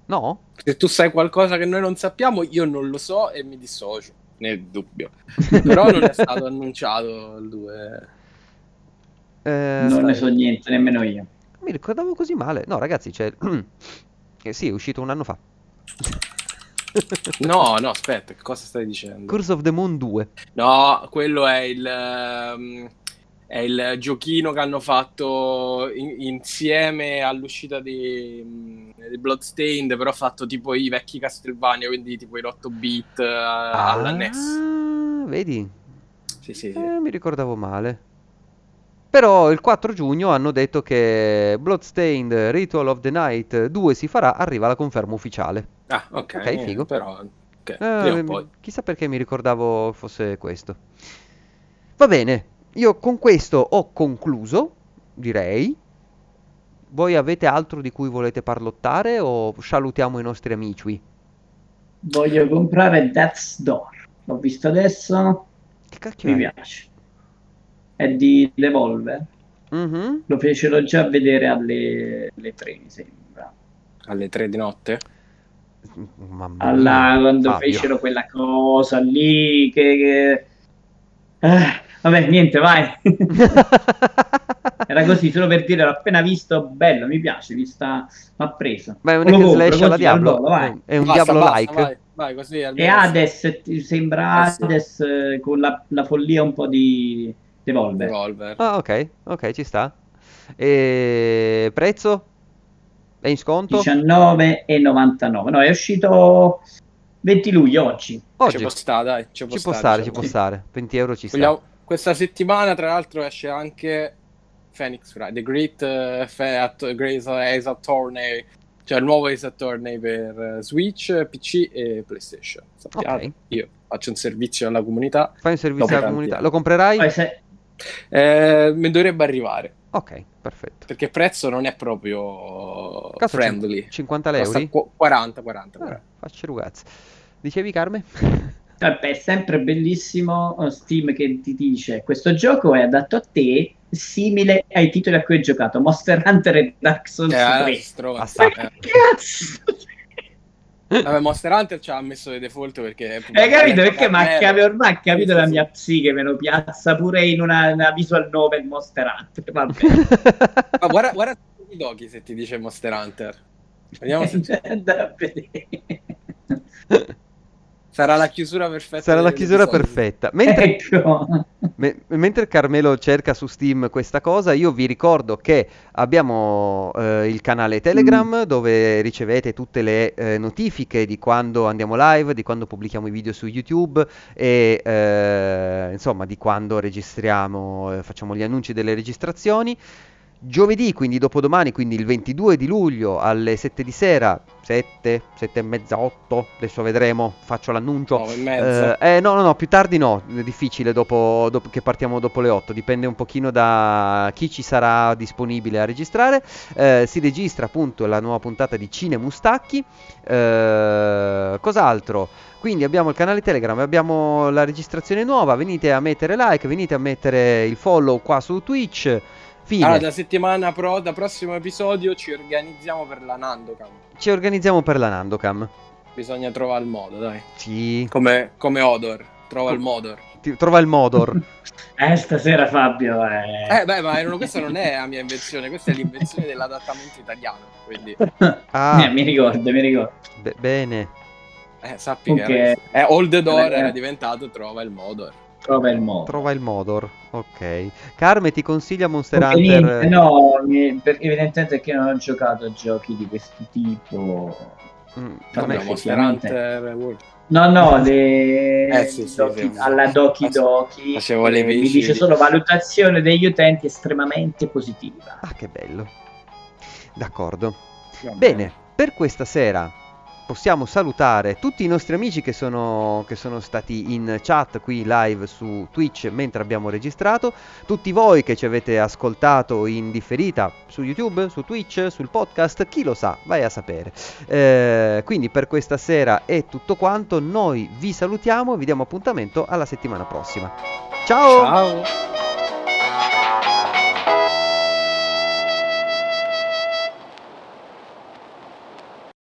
No? Se tu sai qualcosa che noi non sappiamo, io non lo so e mi dissocio nel dubbio. Però non è stato annunciato il 2. Eh, non ne so niente, nemmeno io. Mi ricordavo così male. No, ragazzi, c'è... eh, sì, è uscito un anno fa. no, no, aspetta, che cosa stai dicendo? Curse of the Moon 2. No, quello è il... Um, è il giochino che hanno fatto in, insieme all'uscita di, di, Bloodstained, però fatto tipo i vecchi Castlevania, quindi tipo i 8 bit uh, ah, alla NES. Vedi? Sì, sì, sì. Eh, mi ricordavo male. Però il 4 giugno hanno detto che Bloodstained Ritual of the Night 2 si farà, arriva la conferma ufficiale. Ah, ok. Ok, figo. Però, okay. Eh, chissà perché mi ricordavo fosse questo. Va bene, io con questo ho concluso, direi. Voi avete altro di cui volete parlottare o salutiamo i nostri amici? Voglio comprare Death's Door. L'ho visto adesso. Che cacchio Mi è? piace. È di Devolver. Mm-hmm. Lo fecero già vedere alle, alle 3, mi sembra. Alle 3 di notte? Mamma Alla, quando Fabio. fecero quella cosa lì che... che... Eh Vabbè, niente, vai. Era così, solo per dire, l'ho appena visto, bello, mi piace, mi sta m'ha preso. Ma è un hack slash alla Diablo, volo, è un Diablo-like. Vai, vai, così, e Hades, ti sembra sì. Hades eh, con la, la, follia un po' di Devolver. Devolver. Ah, ok, ok, ci sta. E prezzo? È in sconto? 19,99. No, è uscito 20 luglio oggi. oggi. Ci può stare, dai. Ci può, ci può stare, ci può stare. 20 euro ci Vogliamo... sta. Questa settimana, tra l'altro, esce anche Phoenix Wright, The Great, uh, Fat, Great Ace Attorney, cioè il nuovo Ace Attorney per uh, Switch, PC e PlayStation. Sappiate, okay. io faccio un servizio alla comunità. Fai un servizio alla comunità. Lo comprerai? Se... Eh, mi dovrebbe arrivare. Ok, perfetto. Perché il prezzo non è proprio Cazzo, friendly. 50 euro? 40, 40, 40. Ah, faccio ragazzi. Dicevi Carme? Vabbè, è sempre bellissimo uh, Steam che ti dice questo gioco è adatto a te, simile ai titoli a cui hai giocato, Monster Hunter e Dark Souls eh, 3. Stronza, eh. Cazzo! Vabbè, Monster Hunter ci ha messo dei default perché... Hai capito perché? Ma capi- ormai ha capito la mia psiche, me lo piazza pure in una, una visual novel Monster Hunter, vabbè. Ma guarda, guarda i Doki se ti dice Monster Hunter. Vediamo se... Andare a vedere. Sarà la chiusura perfetta. Sarà la chiusura perfetta. Mentre, ecco. me, mentre, Carmelo cerca su Steam questa cosa, io vi ricordo che abbiamo eh, il canale Telegram mm. dove ricevete tutte le eh, notifiche di quando andiamo live, di quando pubblichiamo i video su YouTube e eh, insomma di quando registriamo, eh, facciamo gli annunci delle registrazioni. Giovedì, quindi dopodomani, quindi il 22 di luglio alle 7 di sera, 7, 7 e mezza, 8, adesso vedremo, faccio l'annuncio. 9 e mezza. Eh, eh, no, no, no, più tardi no, è difficile dopo, dopo, che partiamo dopo le 8, dipende un pochino da chi ci sarà disponibile a registrare. Eh, si registra appunto la nuova puntata di Cine Mustacchi. Eh, cos'altro? Quindi abbiamo il canale Telegram, abbiamo la registrazione nuova, venite a mettere like, venite a mettere il follow qua su Twitch. Fine. Allora, da settimana pro, da prossimo episodio ci organizziamo per la Nandocam. Ci organizziamo per la Nandocam. Bisogna trovare il modo, dai. Sì. Come, come Odor, trova il Modor. Ti, trova il Modor. eh, stasera Fabio è... Eh, beh, ma non, questa non è la mia invenzione, questa è l'invenzione dell'adattamento italiano, quindi... ah. Eh, mi ricordo, mi ricordo. Be- bene. Eh, sappi okay. che eh, Old Door era diventato Trova il Modor. Trova il modo. Trova il Modor, ok. Carme ti consiglia Monster Hunter? Niente, no, perché evidentemente che non ho giocato a giochi di questo tipo. Mm, non è Monster Hunter No, no, le... eh, sì, sì, Doki, sì, alla Doki Doki Facevo le eh, mi dice solo valutazione degli utenti estremamente positiva. Ah, che bello. D'accordo. Bene, per questa sera possiamo salutare tutti i nostri amici che sono, che sono, stati in chat qui live su Twitch mentre abbiamo registrato, tutti voi che ci avete ascoltato in differita su YouTube, su Twitch, sul podcast, chi lo sa, vai a sapere. Eh, quindi per questa sera è tutto quanto, noi vi salutiamo e vi diamo appuntamento alla settimana prossima. Ciao! Ciao!